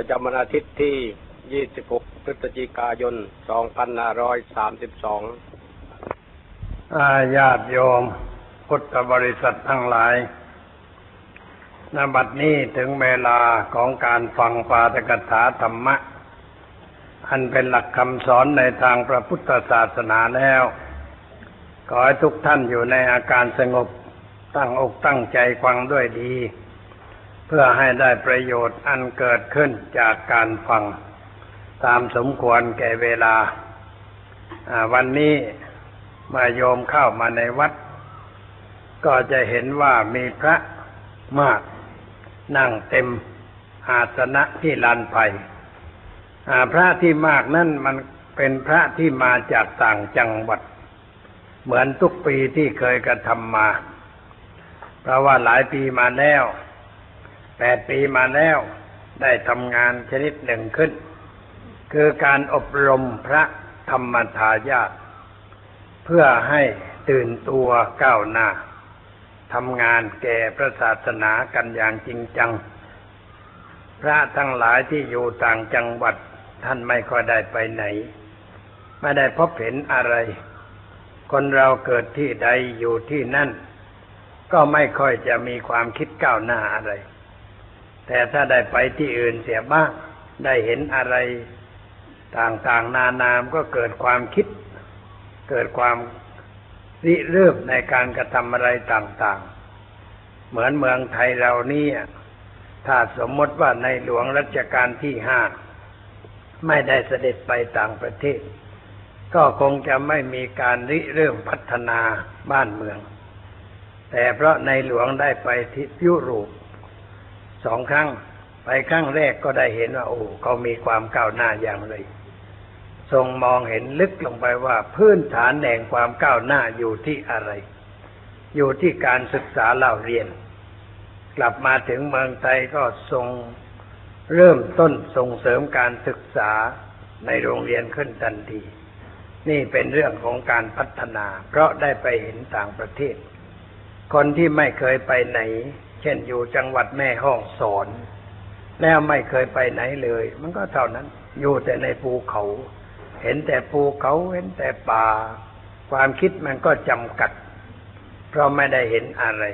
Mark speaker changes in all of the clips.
Speaker 1: ประจำวันอาทิตย์ที่ 26 พฤศจิกายน 2532
Speaker 2: อาญาติโยม พุทธบริษัททั้งหลายนบัดนี้ถึงเวลาของการฟังปาฐกถาธรรมะ อันเป็นหลักคำสอนในทางพระพุทธศาสนาแล้ว ขอให้ทุกท่านอยู่ในอาการสงบตั้งอกตั้งใจฟังด้วยดี เพื่อให้ได้ประโยชน์อันเกิดขึ้นจากการฟัง ตามสมควรแก่เวลา วันนี้มาโยมเข้ามาในวัด ก็จะเห็นว่ามีพระมาก นั่งเต็มอาสนะที่ลานไผ่พระที่มากนั่นมันเป็นพระที่มาจากต่างจังหวัด เหมือนทุกปีที่เคยกระทำมา เพราะว่าหลายปีมาแล้ว แปดปีมาแล้ว ได้ทำงานชนิดหนึ่งขึ้น คือการอบรมพระธรรมทายาทเพื่อให้ตื่นตัวก้าวหน้าทำงานแก่พระศาสนากันอย่างจริงจัง พระทั้งหลายที่อยู่ต่างจังหวัดท่านไม่ค่อยได้ไปไหน ไม่ได้พบเห็นอะไร คนเราเกิดที่ใดอยู่ที่นั่น ก็ไม่ค่อยจะมีความคิดก้าวหน้าอะไร แต่ถ้าได้ไปที่อื่นเสียบ้าง ได้เห็นอะไรต่างๆ นานามก็เกิดความคิด เกิดความริเริ่มในการกระทำอะไรต่างๆ เหมือนเมืองไทยเรานี่ถ้าสมมติว่าในหลวงรัชกาลที่ห้าไม่ได้เสด็จไปต่างประเทศ ก็คงจะไม่มีการริเริ่มพัฒนาบ้านเมือง แต่เพราะในหลวงได้ไปที่ยุโรป สองครั้ง ไปครั้งแรกก็ได้เห็นว่า โอ้เขามีความก้าวหน้าอย่างไรทรงมองเห็นลึกลงไปว่าพื้นฐานแห่งความก้าวหน้าอยู่ที่อะไร อยู่ที่การศึกษาเล่าเรียน กลับมาถึงเมืองไทยก็ทรงเริ่มต้นส่งเสริมการศึกษาในโรงเรียนขึ้นทันที นี่เป็นเรื่องของการพัฒนา เพราะได้ไปเห็นต่างประเทศ คนที่ไม่เคยไปไหน เช่นอยู่จังหวัดแม่ห้องสอน แล้วไม่เคยไปไหนเลย มันก็เท่านั้น อยู่แต่ในภูเขา เห็นแต่ภูเขาเห็นแต่ป่า ความคิดมันก็จำกัด เพราะไม่ได้เห็นอะไร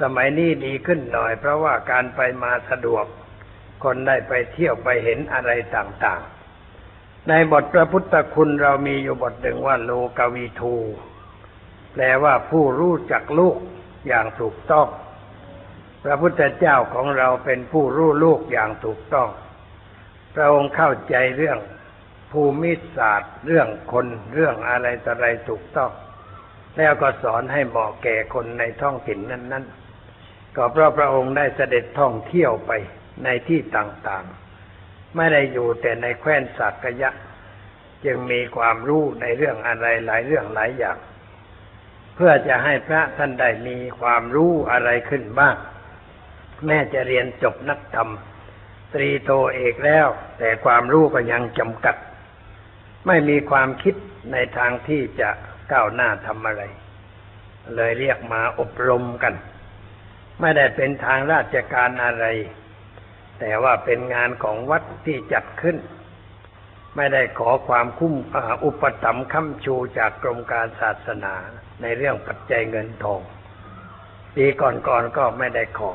Speaker 2: สมัยนี้ดีขึ้นหน่อย เพราะว่าการไปมาสะดวก คนได้ไปเที่ยวไปเห็นอะไรต่างๆ ในบทพระพุทธคุณเรามีอยู่บทหนึ่งว่าโลกวีทู แปลว่าผู้รู้จักลูกอย่างถูกต้อง พระพุทธเจ้าของเราเป็นผู้รู้ลูกอย่างถูกต้อง พระองค์เข้าใจเรื่องภูมิศาสตร์ เรื่องคนเรื่องอะไรต่ออะไรถูกต้อง แล้วก็สอนให้เหมาะแก่คนในท้องถิ่นนั้น ๆ ก็เพราะพระองค์ได้เสด็จท่องเที่ยวไปในที่ต่างๆ ไม่ได้อยู่แต่ในแคว้นสักยะ จึงมีความรู้ในเรื่องอะไรหลายเรื่องหลายอย่าง เพื่อจะให้พระท่านได้มีความรู้อะไรขึ้นบ้าง แม้จะเรียนจบนักธรรม ตรีโตเอกแล้ว แต่ความรู้ก็ยังจำกัด ไม่มีความคิดในทางที่จะก้าวหน้าทำอะไร เลยเรียกมาอบรมกัน ไม่ได้เป็นทางราชการอะไร แต่ว่าเป็นงานของวัดที่จัดขึ้น ไม่ได้ขอความคุ้มอุปถัมภ์ค้ำชูจากกรมการศาสนาในเรื่องปัจจัยเงินทองปีก่อนๆกก็ไม่ได้ขอ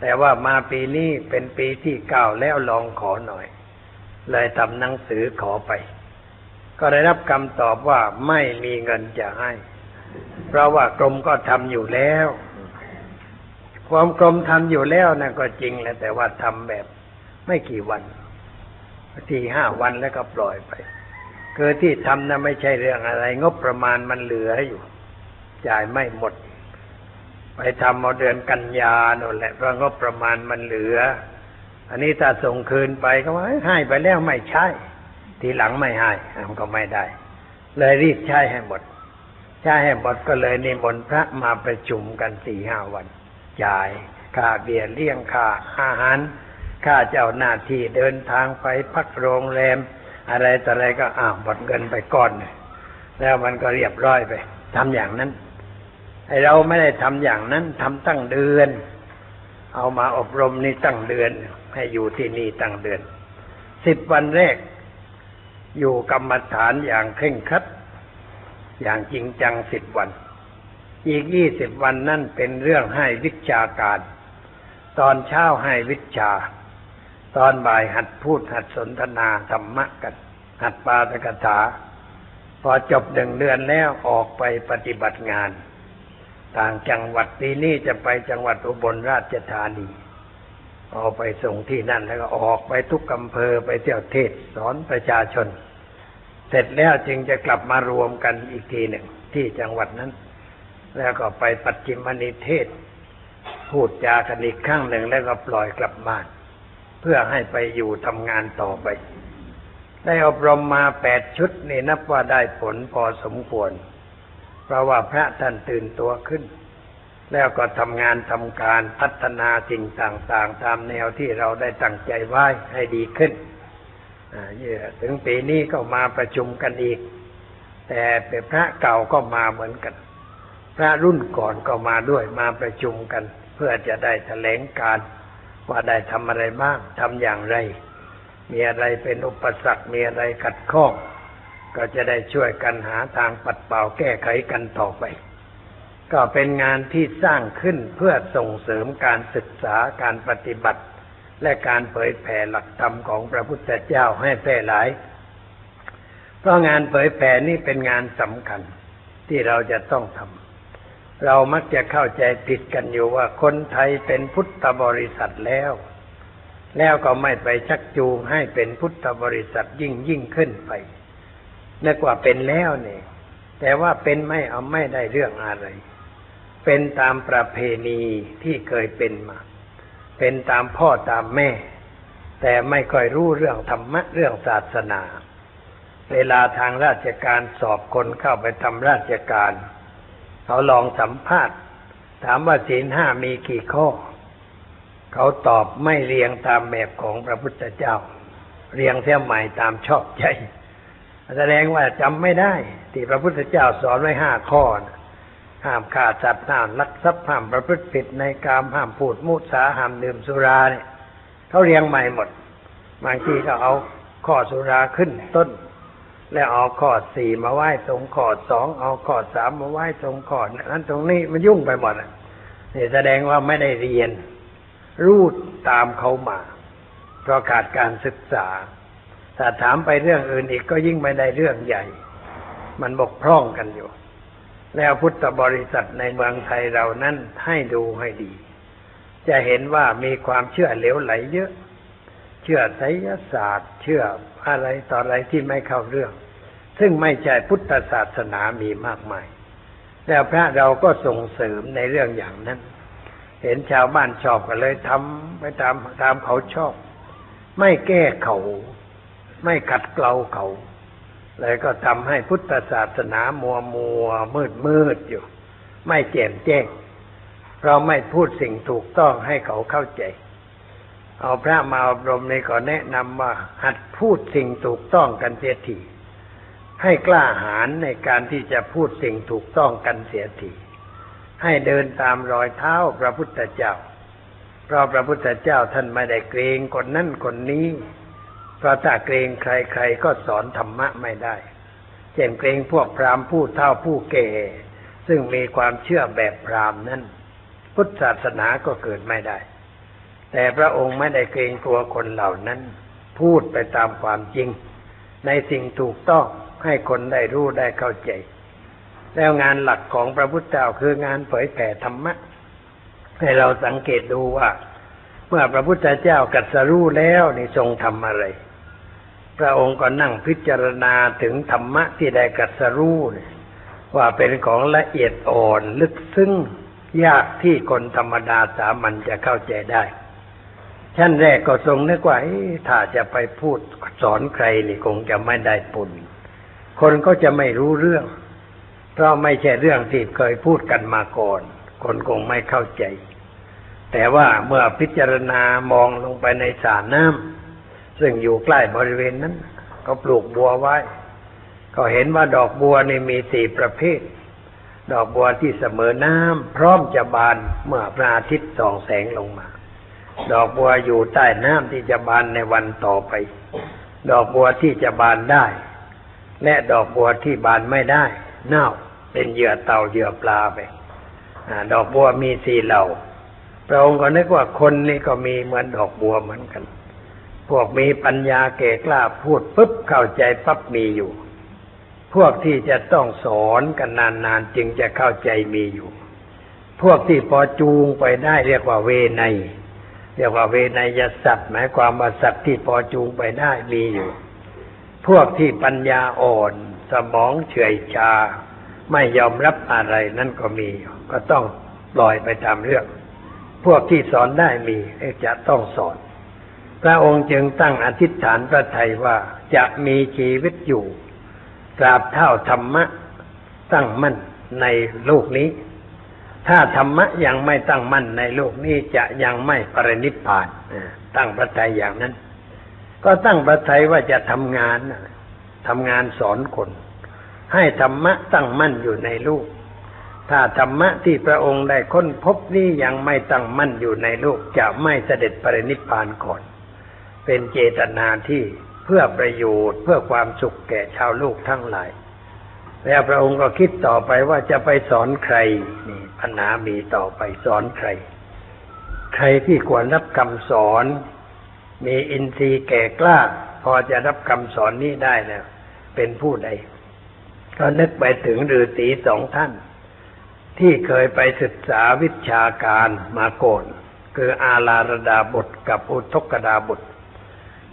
Speaker 2: แต่ว่ามาปีนี้เป็นปีที่เก้าแล้วลองขอหน่อย เลยทำหนังสือขอไป ก็ได้รับคำตอบว่าไม่มีเงินจะให้ เพราะว่ากรมก็ทำอยู่แล้ว ความกรมทำอยู่แล้วนะก็จริงแหละแต่ว่าทำแบบไม่กี่วันทีห้าวันแล้วก็ปล่อยไปคือที่ทำนะไม่ใช่เรื่องอะไร งบประมาณมันเหลืออยู่ จ่ายไม่หมด ไปทำเอาเดือนกันยาโน่นแหละเพราะงบประมาณมันเหลือ อันนี้ถ้าส่งคืนไปก็ว่าให้ไปแล้วไม่ใช่ ทีหลังไม่ให้มันก็ไม่ได้ เลยรีบใช้ให้หมดใช้ให้หมดก็เลยนิมนต์พระมาประชุมกันสี่ห้าวันจ่ายค่าเบียร์เลี้ยงค่าอาหารค่าเจ้าหน้าที่เดินทางไปพักโรงแรม อะไรต่ออะไรก็อ้าวหมดเงินไปก่อนแล้วมันก็เรียบร้อยไปทำอย่างนั้น ไอเราไม่ได้ทำอย่างนั้นทำตั้งเดือน เอามาอบรมนี่ตั้งเดือน ให้อยู่ที่นี่ตั้งเดือนสิบวันแรก อยู่กรรมฐานอย่างเคร่งครัดอย่างจริงจังสิบวัน อีกยี่สิบวันนั่นเป็นเรื่องให้วิชาการ ตอนเช้าให้วิชา ตอนบ่ายหัดพูดหัดสนทนาธรรมะกัน หัดปาตกถา พอจบหนึ่งเดือนแล้วออกไปปฏิบัติงาน ต่างจังหวัดปีนี้จะไปจังหวัดอุบลราชธานีออกไปส่งที่นั่นแล้วก็ออกไปทุกอำเภอไปเที่ยวเทศสอนประชาชน เสร็จแล้วจึงจะกลับมารวมกันอีกทีหนึ่งที่จังหวัดนั้น แล้วก็ไปปัจจิมนิเทศ พูดจากันอีกครั้งหนึ่งแล้วก็ปล่อยกลับบ้าน เพื่อให้ไปอยู่ทำงานต่อไป ได้อบรมมาแปดชุดนี่นับว่าได้ผลพอสมควร เพราะว่าพระท่านตื่นตัวขึ้น แล้วก็ทำงานทำการพัฒนาสิ่งต่างๆ ตามแนวที่เราได้ตั้งใจไว้ให้ดีขึ้นถึงปีนี้ก็มาประชุมกันอีก แต่เป็นพระเก่าก็มาเหมือนกัน พระรุ่นก่อนก็มาด้วยมาประชุมกัน เพื่อจะได้แถลงการว่าได้ทำอะไรบ้างทำอย่างไร มีอะไรเป็นอุปสรรคมีอะไรขัดข้อง ก็จะได้ช่วยกันหาทางปัดเป่าแก้ไขกันต่อไป ก็เป็นงานที่สร้างขึ้นเพื่อส่งเสริมการศึกษาการปฏิบัติ และการเผยแผ่หลักธรรมของพระพุทธเจ้าให้แพร่หลาย เพราะงานเผยแผ่นี้เป็นงานสำคัญที่เราจะต้องทำ เรามักจะเข้าใจผิดกันอยู่ว่าคนไทยเป็นพุทธบริษัทแล้ว แล้วก็ไม่ไปชักจูงให้เป็นพุทธบริษัทยิ่งยิ่งขึ้นไป นึกว่าเป็นแล้วเนี่ยแต่ว่าเป็นไม่เอาไม่ได้เรื่องอะไร เป็นตามประเพณีที่เคยเป็นมา เป็นตามพ่อตามแม่ แต่ไม่ค่อยรู้เรื่องธรรมะเรื่องศาสนา เวลาทางราชการสอบคนเข้าไปทำราชการ เขาลองสัมภาษณ์ ถามว่าศีลห้ามีกี่ข้อ เขาตอบไม่เรียงตามแบบของพระพุทธเจ้า เรียงเสียใหม่ตามชอบใจ แสดงว่าจำไม่ได้ ที่พระพุทธเจ้าสอนไว้ห้าข้อนะห้ามฆ่าสัตว์ห้ามลักทรัพย์ห้ามประพฤติผิดในกามห้ามพูดมุสาห้ามดื่มสุราเนี่ยเขาเรียงใหม่หมด บางทีก็เอาข้อสุราขึ้นต้น แล้วเอาข้อสี่มาไหว้ตรงข้อสองเอาข้อสามมาไหว้ตรงข้อนั้นตรงนี้มันยุ่งไปหมดนี่แสดงว่าไม่ได้เรียน รูดตามเขามาเพราะขาดการศึกษา ถ้าถามไปเรื่องอื่นอีกก็ยิ่งไม่ได้เรื่องใหญ่ มันบกพร่องกันอยู่ แล้วพุทธบริษัทในเมืองไทยเรานั้นให้ดูให้ดี จะเห็นว่ามีความเชื่อเหลวไหลเยอะ เชื่อไสยศาสตร์ เชื่ออะไรต่ออะไรที่ไม่เข้าเรื่อง ซึ่งไม่ใช่พุทธศาสนามีมากมาย แล้วพระเราก็ส่งเสริมในเรื่องอย่างนั้น เห็นชาวบ้านชอบก็เลยทำไปตามตามเขาชอบ ไม่แก้เขา ไม่ขัดเกลาเขาเลยก็ทำให้พุทธศาสนามัวมัวมืดมืดอยู่ ไม่แจ่มแจ้ง เราไม่พูดสิ่งถูกต้องให้เขาเข้าใจ เอาพระมาอบรมในก็แนะนำว่าหัดพูดสิ่งถูกต้องกันเสียทีให้กล้าหาญในการที่จะพูดสิ่งถูกต้องกันเสียทีให้เดินตามรอยเท้าพระพุทธเจ้า เพราะพระพุทธเจ้าท่านไม่ได้เกรงคนนั่นคนนี้ เพราะถ้าเกรงใครๆก็สอนธรรมะไม่ได้ เช่นเกรงพวกพราหมณ์ผู้เฒ่าผู้แก่ ซึ่งมีความเชื่อแบบพราหมณ์นั้น พุทธศาสนาก็เกิดไม่ได้ แต่พระองค์ไม่ได้เกรงกลัวคนเหล่านั้น พูดไปตามความจริง ในสิ่งถูกต้องให้คนได้รู้ได้เข้าใจ แล้วงานหลักของพระพุทธเจ้าคืองานเผยแผ่ธรรมะ ให้เราสังเกตดูว่า เมื่อพระพุทธเจ้ากัสรู้แล้วนี่ทรงทำอะไร พระองค์ก็นั่งพิจารณาถึงธรรมะที่ได้กัสรู้ว่าเป็นของละเอียดอ่อนลึกซึ้งยากที่คนธรรมดาสามัญจะเข้าใจได้ ชั้นแรกก็ทรงนึกว่าถ้าจะไปพูดสอนใครนี่คงจะไม่ได้ปุญคนก็จะไม่รู้เรื่อง เพราะไม่ใช่เรื่องที่เคยพูดกันมาก่อน คนคงไม่เข้าใจ แต่ว่าเมื่อพิจารณามองลงไปในสระน้ำ ซึ่งอยู่ใกล้บริเวณนั้น ก็ปลูกบัวไว้ ก็เห็นว่าดอกบัวนี่มีสี่ประเภท ดอกบัวที่เสมอน้ำพร้อมจะบานเมื่อพระอาทิตย์ส่องแสงลงมา ดอกบัวอยู่ใต้น้ำที่จะบานในวันต่อไป ดอกบัวที่จะบานได้ และดอกบัวที่บานไม่ได้เน่าเป็นเหยื่อเต่าเหยื่อปลาไปอดอกบัวมีสี่เหล่าพระองค์ก็นึกว่าคนนี่ก็มีเหมือนดอกบัวเหมือนกัน พวกมีปัญญาเก่กล้าพูดปุ๊บเข้าใจปั๊บมีอยู่ พวกที่จะต้องสอนกันนานๆจึงจะเข้าใจมีอยู่ พวกที่พอจูงไปได้เรียกว่าเวไนเรียกว่าเวไนยสัตว์หมายความว่าสัตว์ที่พอจูงไปได้มีอยู่ พวกที่ปัญญาอ่อน สมองเฉื่อยชา ไม่ยอมรับอะไรนั่นก็มีอยู่ก็ต้องปล่อยไปตามเรื่อง พวกที่สอนได้มีจะต้องสอน พระองค์จึงตั้งอธิษฐานพระทัยว่าจะมีชีวิตอยู่ตราบเท่าธรรมะตั้งมั่นในโลกนี้ ถ้าธรรมะยังไม่ตั้งมั่นในโลกนี้จะยังไม่ปรินิพพานตั้งพระทัยอย่างนั้น ก็ตั้งพระทัยว่าจะทำงานทำงานสอนคนให้ธรรมะตั้งมั่นอยู่ในโลกถ้าธรรมะที่พระองค์ได้ค้นพบนี้ยังไม่ตั้งมั่นอยู่ในโลกจะไม่เสด็จปรินิพพานก่อน เป็นเจตนาที่เพื่อประโยชน์เพื่อความสุขแก่ชาวโลกทั้งหลาย แล้วพระองค์ก็คิดต่อไปว่าจะไปสอนใครนี่ปัญหามีต่อไปสอนใคร ใครที่ควรรับคำสอน มีอินทรีย์แก่กล้า พอจะรับคำสอนนี้ได้แล้วเป็นผู้ใดก็นึกไปถึงฤาษีสองท่าน ที่เคยไปศึกษาวิชาการมาก่อนคืออาลารดาบทกับอุทกดาบท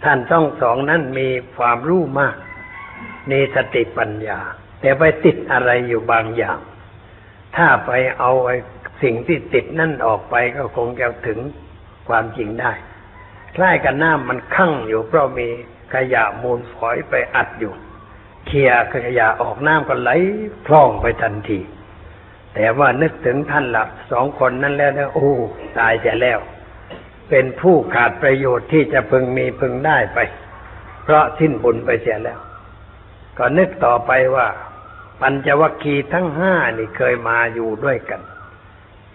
Speaker 2: ท่านต้องสองนั้นมีความรู้มาก มีสติปัญญา แต่ไปติดอะไรอยู่บางอย่าง ถ้าไปเอาไอ้สิ่งที่ติดนั่นออกไปก็คงจะถึงความจริงได้คล้ายกับน้ำมันคั่งอยู่เพราะมีขยะมูลฝอยไปอัดอยู่ เคลียขยะออกน้ำก็ไหลคล่องไปทันที แต่ว่านึกถึงท่านหลักสองคนนั้นแล้วนะโอ้ตายจะแล้ว เป็นผู้ขาดประโยชน์ที่จะพึงมีพึงได้ไป เพราะสิ้นบุญไปเสียแล้ว ก็นึกต่อไปว่า ปัญจวัคคีย์ทั้งห้านี่เคยมาอยู่ด้วยกัน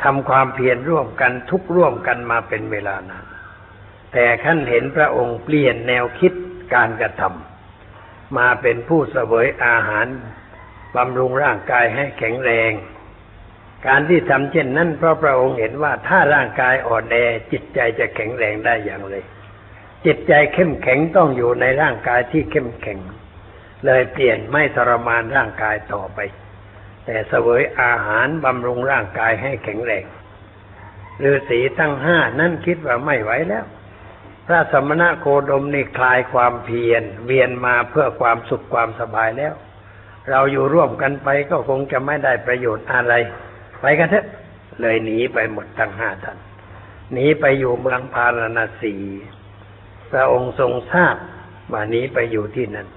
Speaker 2: ทำความเพียรร่วมกันทุกร่วมกันมาเป็นเวลานานแต่ขั้นเห็นพระองค์เปลี่ยนแนวคิดการกระทำมาเป็นผู้เสวยอาหารบำรุงร่างกายให้แข็งแรง การที่ทำเช่นนั้นเพราะพระองค์เห็นว่าถ้าร่างกายอ่อนแอจิตใจจะแข็งแรงได้อย่างไร จิตใจเข้มแข็งต้องอยู่ในร่างกายที่เข้มแข็ง เลยเปลี่ยนไม่ทรมานร่างกายต่อไป แต่เสวยอาหารบำรุงร่างกายให้แข็งแรงฤาษีตั้งห้านั่นคิดว่าไม่ไหวแล้ว พระสมณะโคดมนี่คลายความเพียรเวียนมาเพื่อความสุขความสบายแล้ว เราอยู่ร่วมกันไปก็คงจะไม่ได้ประโยชน์อะไร ไปกันเถอะ เลยหนีไปหมดทั้งห้าท่านหนีไปอยู่เมืองพาราณสีพระองค์ทรงทราบว่านี้ไปอยู่ที่นั่น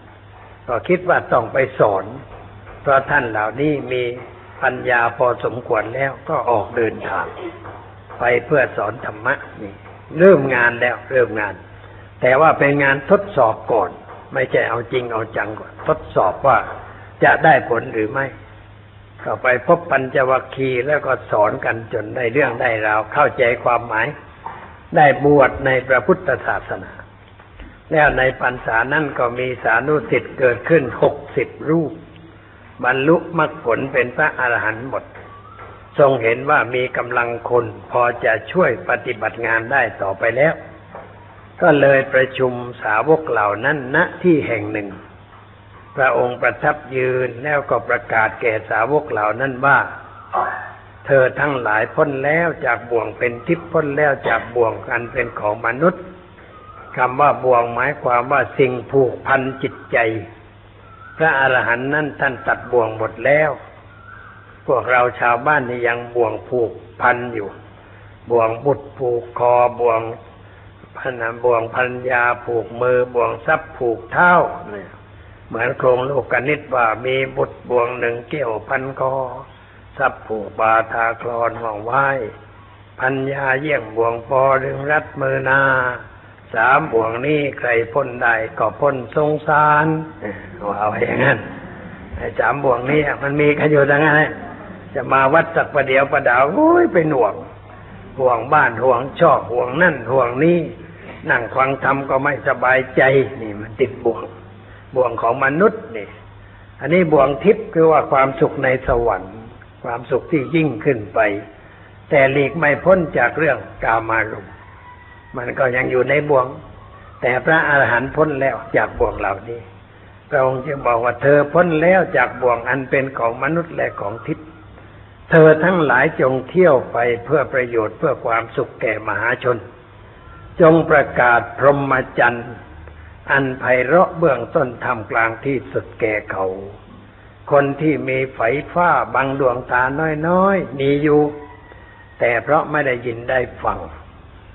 Speaker 2: ก็คิดว่าต้องไปสอน เพราะท่านเหล่านี้มีปัญญาพอสมควรแล้วก็ออกเดินทาง ไปเพื่อสอนธรรมะนี่เริ่มงานแล้วเริ่มงาน แต่ว่าเป็นงานทดสอบก่อน ไม่ใช่เอาจริงเอาจังก่อน ทดสอบว่าจะได้ผลหรือไม่ ก็ไปพบปัญจวัคคีย์แล้วก็สอนกันจนได้เรื่องได้ราวเข้าใจความหมาย ได้บวชในพระพุทธศาสนา แล้วในปัญษานั้นก็มีสานุสิทธิ์เกิดขึ้นหกสิบรูป บรรลุมรรคผลเป็นพระอรหันต์หมด ทรงเห็นว่ามีกำลังคนพอจะช่วยปฏิบัติงานได้ต่อไปแล้ว ก็เลยประชุมสาวกเหล่านั้นณที่แห่งหนึ่ง พระองค์ประทับยืนแล้วก็ประกาศแก่สาวกเหล่านั้นว่า เธอทั้งหลายพ้นแล้วจากบ่วงเป็นทิพย์พ้นแล้วจากบ่วงกันเป็นของมนุษย์คำว่าบ่วงหมายความว่าสิ่งผูกพันจิตใจ พระอรหันต์นั้นท่านตัดบ่วงหมดแล้ว พวกเราชาวบ้านนี่ยังบ่วงผูกพันอยู่ บ่วงบุตรผูกคอบ่วงพันบ่วงพันยาผูกมือบ่วงทรัพย์ผูกเท้าเนี่ย เหมือนโครงโลกกนิตว่ามีบุตรบ่วงหนึ่งเกี่ยวพันคอทรัพย์ผูกบาทาคลอนห่องไหว้พันยาเยี่ยงบ่วงปอดึงรัดมือนาสามบ่วงนี้ใครพ้นได้ก็พ้นสงสารว่าเอาอย่างนั้นไอ้สามบ่วงนี้มันมีกันอยู่ดังนั้นจะมาวัดสักประเดียวประดาวโอ้ยไปหน่วงห่วงบ้านห่วงช่องห่วงนั่นห่วงนี้ นั่งฟังธรรมก็ไม่สบายใจนี่มันติดบ่วง บ่วงของมนุษย์นี่อันนี้บ่วงทิพย์คือว่าความสุขในสวรรค์ ความสุขที่ยิ่งขึ้นไป แต่หลีกไม่พ้นจากเรื่องกามารมมันก็ยังอยู่ในบ่วง แต่พระอาหารหันต์พ้นแล้วจากบ่วงเหล่านี้พระองค์จึงบอกว่าเธอพ้นแล้วจากบ่วงอันเป็นของมนุษย์และของทิพย์เธอทั้งหลายจงเที่ยวไปเพื่อประโยชน์เพื่อความสุขแก่มหาชน จงประกาศพรหมจรรย์ อันไพเราะเบื้องต้นทำกลางที่สุดแก่เขา คนที่มีไฝฟ้าบังดวงตาน้อยๆมีอยู่ แต่เพราะไม่ได้ยินได้ฟัง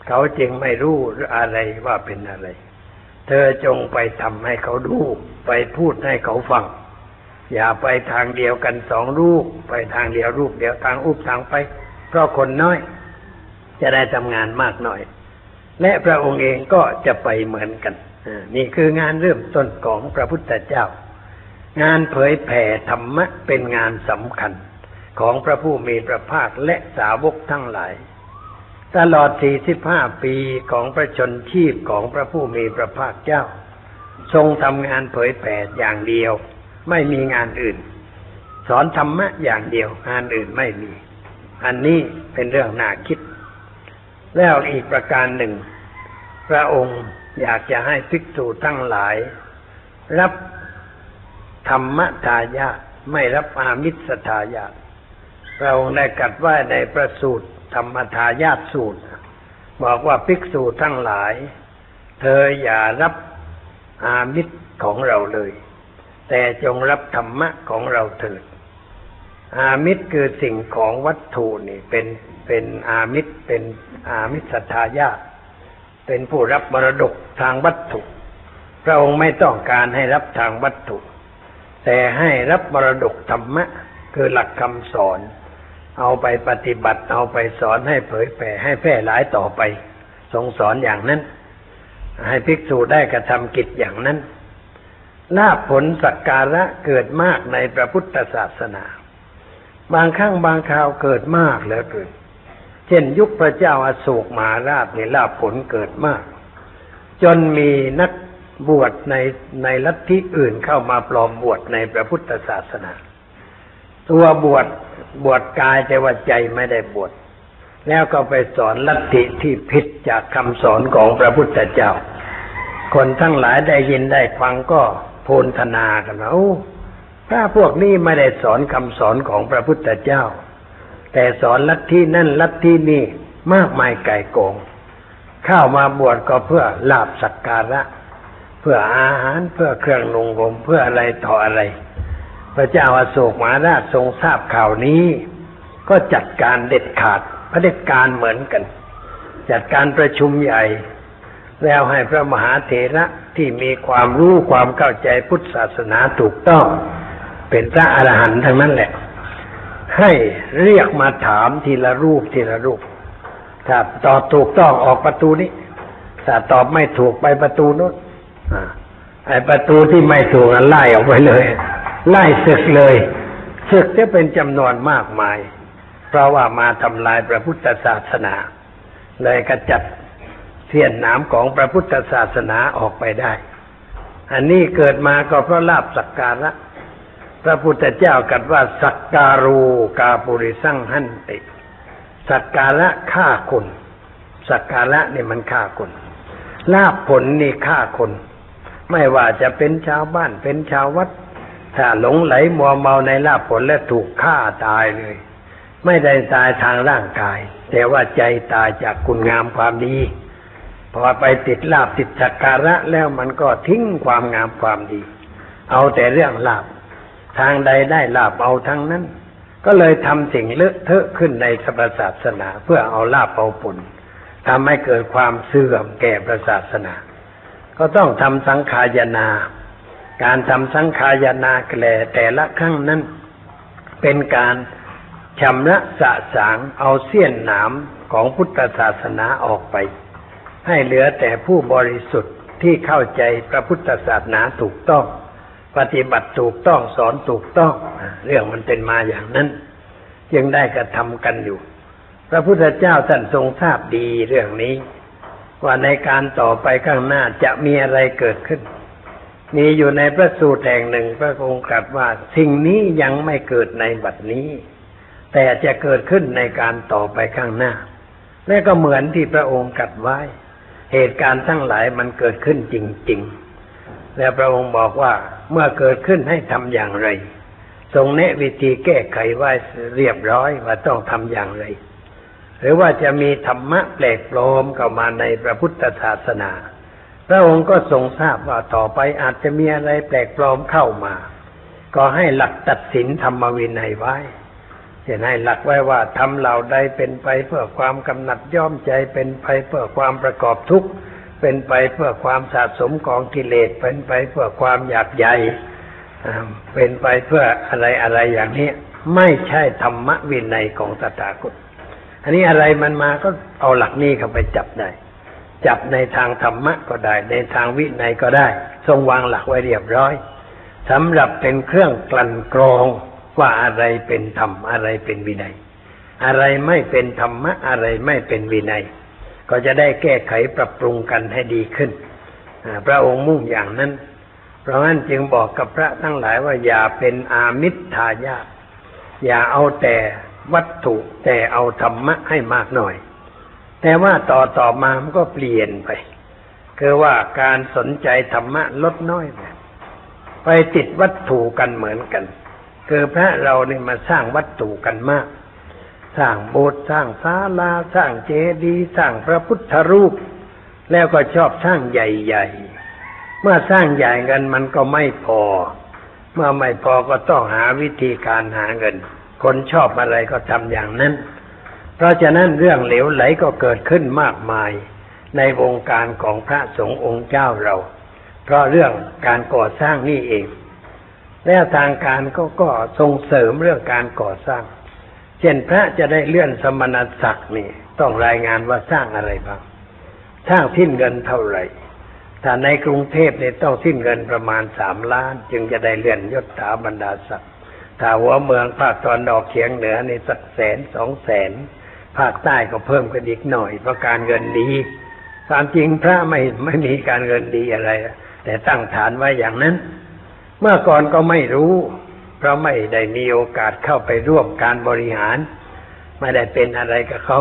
Speaker 2: เขาจึงไม่รู้อะไรว่าเป็นอะไร เธอจงไปทำให้เขาดูไปพูดให้เขาฟัง อย่าไปทางเดียวกันสองรูป ไปทางเดียวรูปเดียวทางอุบทางไป เพราะคนน้อย จะได้ทำงานมากหน่อย และพระองค์เองก็จะไปเหมือนกัน นี่คืองานเริ่มต้นของพระพุทธเจ้า งานเผยแผ่ธรรมะเป็นงานสำคัญของพระผู้มีพระภาคและสาวกทั้งหลาย ตลอด 45 ปีของพระชนชีพของพระผู้มีพระภาคเจ้า ทรงทำงานเผยแผ่อย่างเดียว ไม่มีงานอื่น สอนธรรมะอย่างเดียว งานอื่นไม่มี อันนี้เป็นเรื่องน่าคิด แล้วอีกประการหนึ่ง พระองค์ อยากจะให้ภิกษุทั้งหลาย รับธรรมทายาทไม่รับอามิสทายาทเราได้กัดว่าในประสูตรธรรมทายาทสูตร บอกว่าภิกษุทั้งหลาย เธออย่ารับอามิตรของเราเลย แต่จงรับธรรมะของเราเถิด อามิตรคือสิ่งของวัตถุนี่เป็นเป็นอามิตรเป็นอามิสทายาท เป็นผู้รับมรดกทางวัตถุ พระองค์ไม่ต้องการให้รับทางวัตถุ แต่ให้รับมรดกธรรมะ คือหลักคำสอน เอาไปปฏิบัติเอาไปสอนให้เผยแผ่ให้แพร่หลายต่อไปทรงสอนอย่างนั้น ให้ภิกษุได้กระทำกิจอย่างนั้นลาภผลสักการะเกิดมากในพระพุทธศาสนา บางครั้งบางคราวเกิดมากเหลือเกิน เช่นยุคพระเจ้าอาโศกมหาราชในลาภผลเกิดมาก จนมีนักบวชในในลัทธิอื่นเข้ามาปลอมบวชในพระพุทธศาสนา ตัวบวชบวชกายแต่ว่าใจไม่ได้บวชแล้วก็ไปสอนลัทธิที่ผิดจากคำสอนของพระพุทธเจ้า คนทั้งหลายได้ยินได้ฟังก็โพลธนากันว่าโอ้ถ้าพวกนี้ไม่ได้สอนคำสอนของพระพุทธเจ้า แต่สอนลัทธินั่นลัทธินี่มากมายไก่โกงเข้ามาบวชก็เพื่อลาบสักการะ เพื่ออาหารเพื่อเครื่องนุ่งห่มเพื่ออะไรต่ออะไร พระเจ้าอาโศกมหาราชทรงทราบข่าวนี้ ก็จัดการเด็ดขาดพระเด็จการเหมือนกัน จัดการประชุมใหญ่ แล้วให้พระมหาเถระที่มีความรู้ความเข้าใจพุทธศาสนาถูกต้อง เป็นพระอรหันต์ทั้งนั้นแหละ ให้เรียกมาถามทีละรูปทีละรูป ถ้าตอบถูกต้องออกประตูนี้ ถ้าตอบไม่ถูกไปประตูนู้นไอประตูที่ไม่ถูกไล่ออกไปเลย ไล่ศึกเลยศึกจะเป็นจำนวนมากมาย เพราะว่ามาทำลายพระพุทธศาสนา เลยกระจัดเสี้ยนน้ำของพระพุทธศาสนาออกไปได้ อันนี้เกิดมาก็เพราะลาบสักการะ พระพุทธเจ้ากัดว่า สักการูกาปุริสั่งหันติ สักการะฆ่าคน สักการะนี่มันฆ่าคนลาบผลนี่ฆ่าคน ไม่ว่าจะเป็นชาวบ้านเป็นชาววัด ถ้าหลงไหลมัวเมาในลาบผลและถูกฆ่าตายเลย ไม่ได้ตายทางร่างกาย แต่ว่าใจตายจากคุณงามความดีพอไปติดลาบติดสักการะแล้วมันก็ทิ้งความงามความดี เอาแต่เรื่องลาบ ทางใดได้ลาบเอาทั้งนั้น ก็เลยทำสิ่งเลอะเทอะขึ้นในศาสนา เพื่อเอาลาบเอาผลทำให้เกิดความเสื่อมแก่ศาสนา ก็ต้องทำสังขายนา การทำสังขายนาแกลแต่ละครั้งนั้น เป็นการชำระสะสางเอาเสี้ยนหนามของพุทธศาสนาออกไป ให้เหลือแต่ผู้บริสุทธิ์ที่เข้าใจพระพุทธศาสนาถูกต้อง ปฏิบัติถูกต้องสอนถูกต้องเรื่องมันเป็นมาอย่างนั้นยังได้กระทำกันอยู่ พระพุทธเจ้าท่านทรงทราบดีเรื่องนี้ ว่าในการต่อไปข้างหน้าจะมีอะไรเกิดขึ้น มีอยู่ในพระสูตรแห่งหนึ่งพระองค์ตรัสว่า สิ่งนี้ยังไม่เกิดในบัดนี้ แต่จะเกิดขึ้นในการต่อไปข้างหน้า และก็เหมือนที่พระองค์กัดไว้ เหตุการณ์ทั้งหลายมันเกิดขึ้นจริง ๆ แล้วพระองค์บอกว่าเมื่อเกิดขึ้นให้ทำอย่างไร ทรงแนะวิธีแก้ไขไว้เรียบร้อยว่าต้องทำอย่างไร หรือว่าจะมีธรรมะแปลกปลอมเข้ามาในพระพุทธศาสนา พระองค์ก็ทรงทราบว่าต่อไปอาจจะมีอะไรแปลกปลอมเข้ามา ก็ให้หลักตัดสินธรรมวินัยไว้จะให้หลักไว้ว่าทำเหล่าใดเป็นไปเพื่อความกำหนัดย่อมใจเป็นไปเพื่อความประกอบทุกข์ เป็นไปเพื่อความสะสมของกิเลส เป็นไปเพื่อความอยากใหญ่เป็นไปเพื่ออะไรอะไรอย่างนี้ ไม่ใช่ธรรมวินัยของตถาคตอันนี้อะไรมันมาก็เอาหลักนี้เข้าไปจับได้ จับในทางธรรมะก็ได้ ในทางวินัยก็ได้ ทรงวางหลักไว้เรียบร้อยสำหรับเป็นเครื่องกลั่นกรองว่าอะไรเป็นธรรมอะไรเป็นวินัย อะไรไม่เป็นธรรมะอะไรไม่เป็นวินัย ก็จะได้แก้ไขปรับปรุงกันให้ดีขึ้นพระองค์มุ่งอย่างนั้น เพราะงั้นจึงบอกกับพระทั้งหลายว่าอย่าเป็นอามิตรทายาทอย่าเอาแต่วัตถุแต่เอาธรรมะให้มากหน่อย แต่ว่าต่อต่อมามันก็เปลี่ยนไป คือว่าการสนใจธรรมะลดน้อยไปไปติดวัตถุกันเหมือนกัน คือพระเราเนี่ยมาสร้างวัตถุกันมาก สร้างโบสถ์สร้างศาลาสร้างเจดีย์สร้างพระพุทธรูป แล้วก็ชอบสร้างใหญ่ๆ เมื่อสร้างใหญ่เงินมันก็ไม่พอ เมื่อไม่พอก็ต้องหาวิธีการหาเงิน คนชอบอะไรก็ทำอย่างนั้น เพราะฉะนั้นเรื่องเหลวไหลก็เกิดขึ้นมากมาย ในวงการของพระสงฆ์องค์เจ้าเรา เพราะเรื่องการก่อสร้างนี่เอง แล้วทางการก็ก็ส่งเสริมเรื่องการก่อสร้าง เช่นพระจะได้เลื่อนสมณศักดิ์นี่ ต้องรายงานว่าสร้างอะไรบ้างสร้างสิ้นเงินเท่าไหร่ถ้าในกรุงเทพเนี่ยต้องสิ้นเงินประมาณสามล้าน จึงจะได้เลื่อนยศถาบรรดาศักดิ์ถ้าหัวเมืองภาคตอนออกเฉียงเหนือในสักแสนสองแสน ภาคใต้ก็เพิ่มกันอีกหน่อย เพราะการเงินดีความจริงพระไม่ไม่มีการเงินดีอะไร แต่ตั้งฐานไว้อย่างนั้น เมื่อก่อนก็ไม่รู้ เพราะไม่ได้มีโอกาสเข้าไปร่วมการบริหาร ไม่ได้เป็นอะไรกับเขา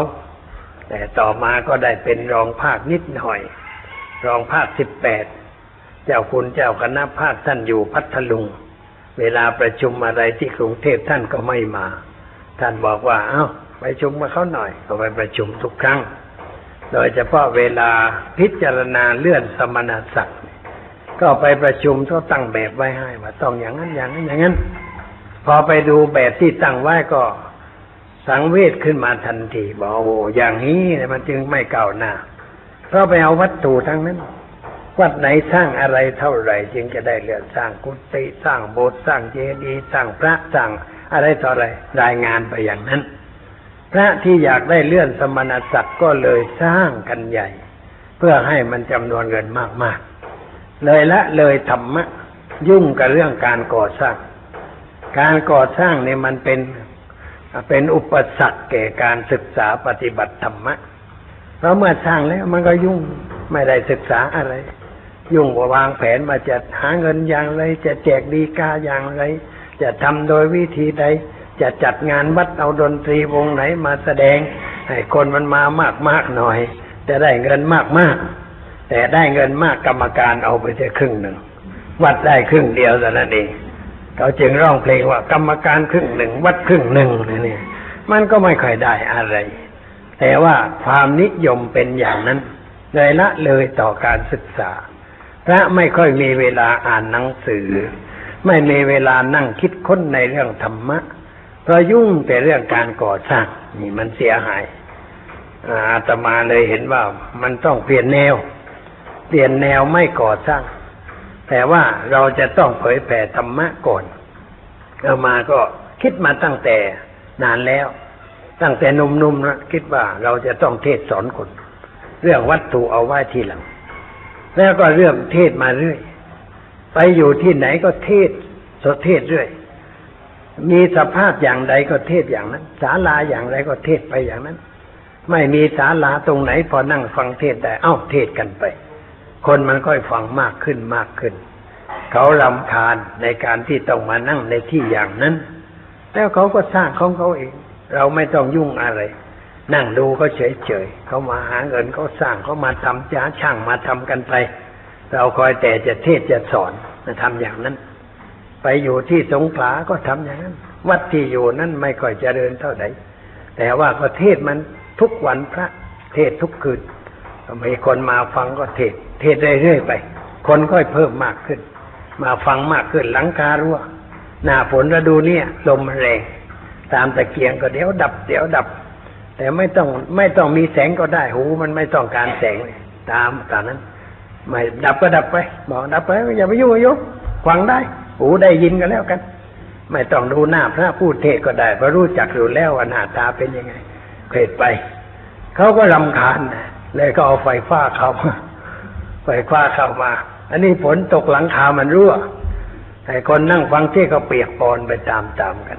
Speaker 2: แต่ต่อมาก็ได้เป็นรองภาคนิดหน่อย รองภาคสิบแปดเจ้าคุณเจ้าคณะภาคท่านอยู่พัทลุง เวลาประชุมอะไรที่กรุงเทพท่านก็ไม่มา ท่านบอกว่า เอ้าไปชุมมาเขาหน่อยก็ไปประชุมทุกครั้ง โดยเฉพาะเวลาพิจารณาเลื่อนสมณศักดิ์ก็ไปประชุมเขาตั้งแบบไว้ให้ว่าต้องอย่างนั้นอย่างนั้นอย่างนั้น พอไปดูแบบที่ตั้งไว้ก็สังเวชขึ้นมาทันทีบอกโอ้อย่างนี้เนี่ยมันจึงไม่เก้าหน้า เพราะไปเอาวัตถุทั้งนั้น วัดไหนสร้างอะไรเท่าไหร่ จึงจะได้เรื่อนสร้างกุฏิสร้างโบสถ์สร้างเจดีย์สร้างพระสร้างอะไรต่ออะไรรายงานไปอย่างนั้น พระที่อยากได้เลื่อนสมณศักดิ์ก็เลยสร้างกันใหญ่ เพื่อให้มันจำนวนเงินมากๆ เลยละเลยธรรมะ ยุ่งกับเรื่องการก่อสร้าง การก่อสร้างเนี่ยมันเป็นเป็นอุปสรรคแก่การศึกษาปฏิบัติธรรมะ เพราะเมื่อสร้างแล้วมันก็ยุ่งไม่ได้ศึกษาอะไร ยุ่งว่าวางแผนมาจะหาเงินอย่างไร จะแจกดีกาอย่างไร จะทำโดยวิธีใด จะจัดงานวัดเอาดนตรีวงไหนมาแสดง ให้คนมันมามากมากๆหน่อย จะได้เงินมากมากๆ แต่ได้เงินมากกรรมการเอาไปแค่ครึ่งหนึ่งวัดได้ครึ่งเดียวแต่นั้นเอง เขาจึงร้องเพลงว่ากรรมการครึ่งหนึ่งวัดครึ่งหนึ่งนี่มันก็ไม่ค่อยได้อะไร แต่ว่าความนิยมเป็นอย่างนั้นเลยละเลยต่อการศึกษา พระไม่ค่อยมีเวลาอ่านหนังสือ ไม่มีเวลานั่งคิดค้นในเรื่องธรรมะเพราะยุ่งแต่เรื่องการก่อสร้างนี่มันเสียหายอาอาตมาเลยเห็นว่ามันต้องเปลี่ยนแนว เปลี่ยนแนวไม่ก่อสร้าง แต่ว่าเราจะต้องเผยแผ่ธรรมะก่อนเอามาก็คิดมาตั้งแต่นานแล้ว ตั้งแต่นุ่มๆนะคิดว่าเราจะต้องเทศสอนคน เรื่องวัตถุเอาไว้ทีหลัง แล้วก็เรื่องเทศมาเรื่อย ไปอยู่ที่ไหนก็เทศสดเทศเรื่อย มีสภาพอย่างใดก็เทศอย่างนั้นศาลาอย่างไรก็เทศไปอย่างนั้น ไม่มีศาลาตรงไหนพอนั่งฟังเทศได้ เอ้าเทศกันไป คนมันค่อยฟังมากขึ้นมากขึ้น เขาลำคาญในการที่ต้องมานั่งในที่อย่างนั้น แล้วเขาก็สร้างของเขาเอง เราไม่ต้องยุ่งอะไร นั่งดูเขาเฉยๆเขามาหาเงินเขาสร้างเขามาทำจ้าช่างมาทำกันไป เราคอยแต่จะเทศจะสอนมาทำอย่างนั้น ไปอยู่ที่สงขลาก็ทำอย่างนั้น วัดที่อยู่นั้นไม่ค่อยเจริญเท่าไหร่แต่ว่าประเทศมันทุกวันพระเทศทุกคืน มีคนมาฟังก็เทศ เทศเรื่อยๆไป คนก็เพิ่มมากขึ้น มาฟังมากขึ้นหลังคารั่วหน้าฝนฤดูเนี่ยลมแรงตามตะเกียงก็เดี๋ยวดับ เดี๋ยวดับ แต่ไม่ต้องไม่ต้องมีแสงก็ได้หู มันไม่ต้องการแสงตามตามนั้น ไม่ดับก็ดับไปบอกดับไปอย่าไปยุ่งยุ่งฟังได้ หูได้ยินกันแล้วกัน ไม่ต้องดูหน้าพระพูดเทศก็ได้เพราะรู้จักอยู่แล้วว่าหน้าตาเป็นยังไงเคยไปเขาก็รำคาญนะ เลยก็เอาไฟฟ้าเขามาไฟฟ้าเข้ามา อันนี้ฝนตกหลังคามันรั่วไอ้คนนั่งฟังเทศก็เปียกปอนไปตามๆกัน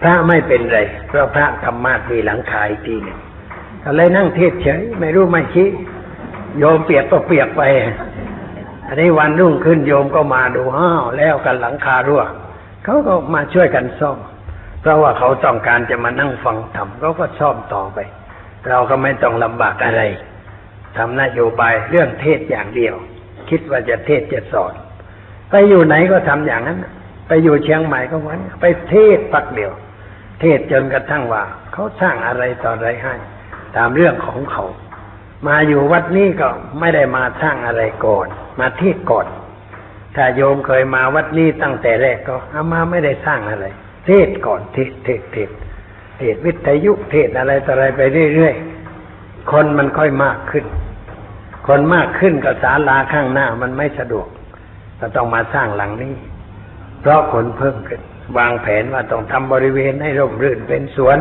Speaker 2: พระไม่เป็นไรเพราะพระธรรมะมีหลังคาอีกทีหนึ่งก็เลยนั่งเทศเฉยไม่รู้ไม่ชี้โยมเปียกก็เปียกไป อันนี้วันรุ่งขึ้นโยมก็มาดูอ้าวแล้วกันหลังคารั่วเขาก็มาช่วยกันซ่อม เพราะว่าเขาต้องการจะมานั่งฟังธรรมเขาก็ซ่อมต่อไป เราก็ไม่ต้องลำบากอะไร ทำนโยบายเรื่องเทศอย่างเดียว คิดว่าจะเทศจะสอน ไปอยู่ไหนก็ทำอย่างนั้น ไปอยู่เชียงใหม่ก็วันไปเทศปักเดียว เทศจนกระทั่งว่า เขาสร้างอะไรต่ออะไรให้ ตามเรื่องของเขา มาอยู่วัดนี้ก็ไม่ได้มาสร้างอะไรก่อน มาเทศก่อน ถ้าโยมเคยมาวัดนี้ตั้งแต่แรกก็อามาไม่ได้สร้างอะไร เทศก่อนเทศเทศเทศเทศวิทยุเทศอะไรต่ออะไรไปเรื่อยๆ คนมันค่อยมากขึ้น คนมากขึ้นกับศาลาข้างหน้ามันไม่สะดวกก็ต้องมาสร้างหลังนี้ เพราะคนเพิ่มขึ้น วางแผนว่าต้องทำบริเวณให้ร่มรื่นเป็นสวน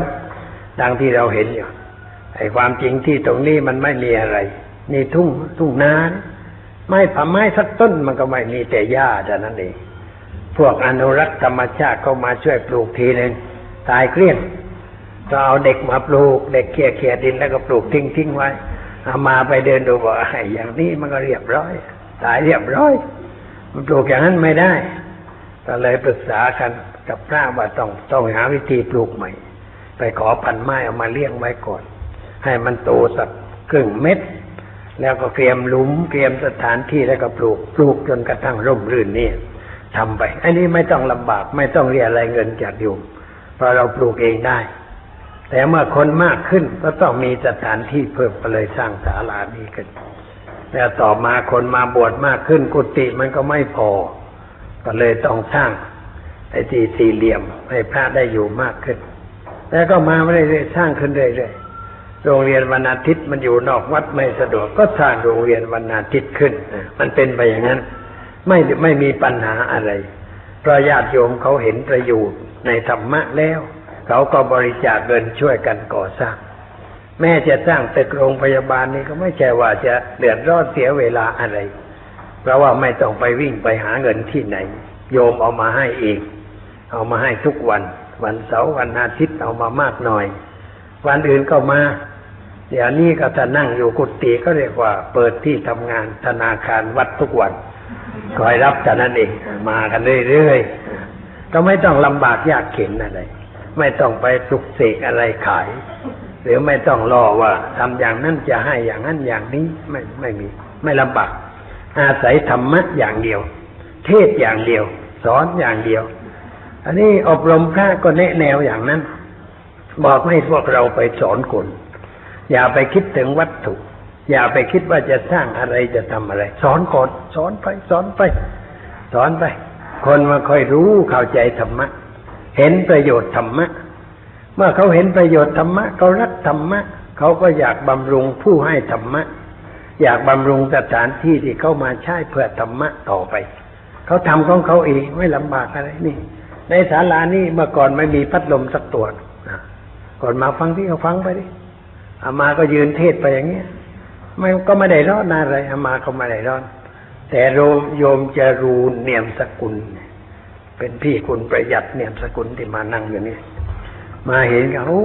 Speaker 2: ดังที่เราเห็นอยู่ไอ้ความจริงที่ตรงนี้มันไม่มีอะไรนี่ทุ่งทุ่งนานไม้ผ่าไม้สักต้นมันก็ไม่มีแต่หญ้าแต่นั้นเองพวกอนุรักษ์ธรรมชาติก็มาช่วยปลูกทีหนึ่งตายเกลี้ยง ก็เอาเด็กมาปลูก เด็กเขี่ยเขี่ยดินแล้วก็ปลูกทิ้งทิ้งไว้เอามาไปเดินดูว่าไอ้อย่างนี้มันก็เรียบร้อย ตายเรียบร้อย มันปลูกอย่างนั้นไม่ได้ ก็เลยปรึกษากันกับพระว่าต้องต้องหาวิธีปลูกใหม่ ไปขอพันไม้เอามาเลี้ยงไว้ก่อน ให้มันโตสักครึ่งเม็ด แล้วก็เตรียมหลุมเตรียมสถานที่แล้วก็ปลูกปลูกจนกระทั่งร่มรื่นนี่ทำไป อันนี้ไม่ต้องลำบากไม่ต้องเรียอะไรเงินจากโยมเพราะเราปลูกเองได้ แต่เมื่อคนมากขึ้นก็ต้องมีสถานที่เพิ่มก็เลยสร้างศาลานี้ขึ้นแล้วต่อมาคนมาบวชมากขึ้น กุฏิมันก็ไม่พอ ก็เลยต้องสร้างไอ้ที่สี่เหลี่ยมให้พระได้อยู่มากขึ้น แล้วก็มาเรื่อยๆสร้างขึ้นเรื่อยๆโรงเรียนวันอาทิตย์มันอยู่นอกวัดไม่สะดวกก็สร้างโรงเรียนวันอาทิตย์ขึ้นมันเป็นไปอย่างนั้น ไม่ไม่มีปัญหาอะไรเพราะญาติโยมเขาเห็นประโยชน์ในธรรมะแล้ว เขาก็บริจาคเงินช่วยกันก่อสร้าง แม่จะสร้างตึกโรงพยาบาลนี่ก็ไม่ใช่ว่าจะเดือดร้อนเสียเวลาอะไร เพราะว่าไม่ต้องไปวิ่งไปหาเงินที่ไหน โยมเอามาให้เองเอามาให้ทุกวัน วันเสาร์วันอาทิตย์เอามามากหน่อย วันอื่นก็มา เดี๋ยวนี้ก็จะนั่งอยู่กุฏิก็เรียกว่า เปิดที่ทำงานธนาคารวัดทุกวันคอยรับแต่นั้นเองมากันเรื่อยๆก็ไม่ต้องลำบากยากเข็นอะไร ไม่ต้องไปปลุกเสกอะไรขาย หรือไม่ต้องรอว่าทำอย่างนั้นจะให้อย่างนั้นอย่างนี้ไม่ไม่มี ไม่ลำบากอาศัยธรรมะอย่างเดียว เทศอย่างเดียว สอนอย่างเดียว อันนี้อบรมพระก็แนะแนวอย่างนั้น บอกให้พวกเราไปสอนคนอย่าไปคิดถึงวัตถุ อย่าไปคิดว่าจะสร้างอะไรจะทำอะไร สอนก่อนสอนไปสอนไป สอนไป คนมาค่อยรู้เข้าใจธรรมะ เห็นประโยชน์ธรรมะ เมื่อเขาเห็นประโยชน์ธรรมะเขารักธรรมะเขาก็อยากบำรุงผู้ให้ธรรมะ อยากบำรุงสถานที่ที่เขามาใช้เพื่อธรรมะต่อไป เขาทำของเขาเองไม่ลำบากอะไรนี่ ในศาลานี่เมื่อก่อนไม่มีพัดลมสักตัวก่อนมาฟังที่เขาฟังไปดิอามาก็ยืนเทศไปอย่างเงี้ยไม่ก็ไม่ได้ร้อนอะไรอามาก็ไม่ได้ร้อน แต่โยมโยมจรูนเนียมสกุลเป็นพี่คุณประหยัดเนี่ยสกุลที่มานั่งอยู่นี่มาเห็นกันโอ้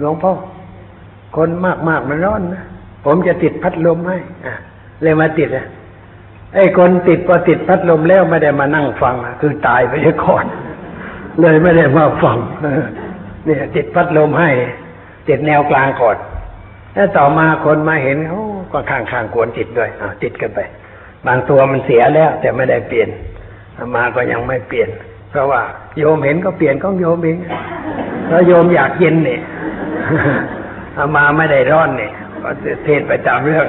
Speaker 2: หลวงพ่อคนมากมากๆมันร้อนนะผมจะติดพัดลมให้อะเลยมาติดอะไอ้คนติดพอติดพัดลมแล้วไม่ได้มานั่งฟังคือตายไปก่อน เลยไม่ได้มาฟังเนี่ยติดพัดลมให้ติดแนวกลางก่อนแล้วต่อมาคนมาเห็นเขาก็ข้างๆควรติดด้วยอะติดกันไป บางตัวมันเสียแล้ว แต่ไม่ได้เปลี่ยน มาก็ยังไม่เปลี่ยน เพราะว่า โยมเห็นก็เปลี่ยนก็โยมเองเพราะโยมอยากเย็นเนี่ยอามาไม่ได้ร้อนเนี่ยก็เทศไปตามเรื่อง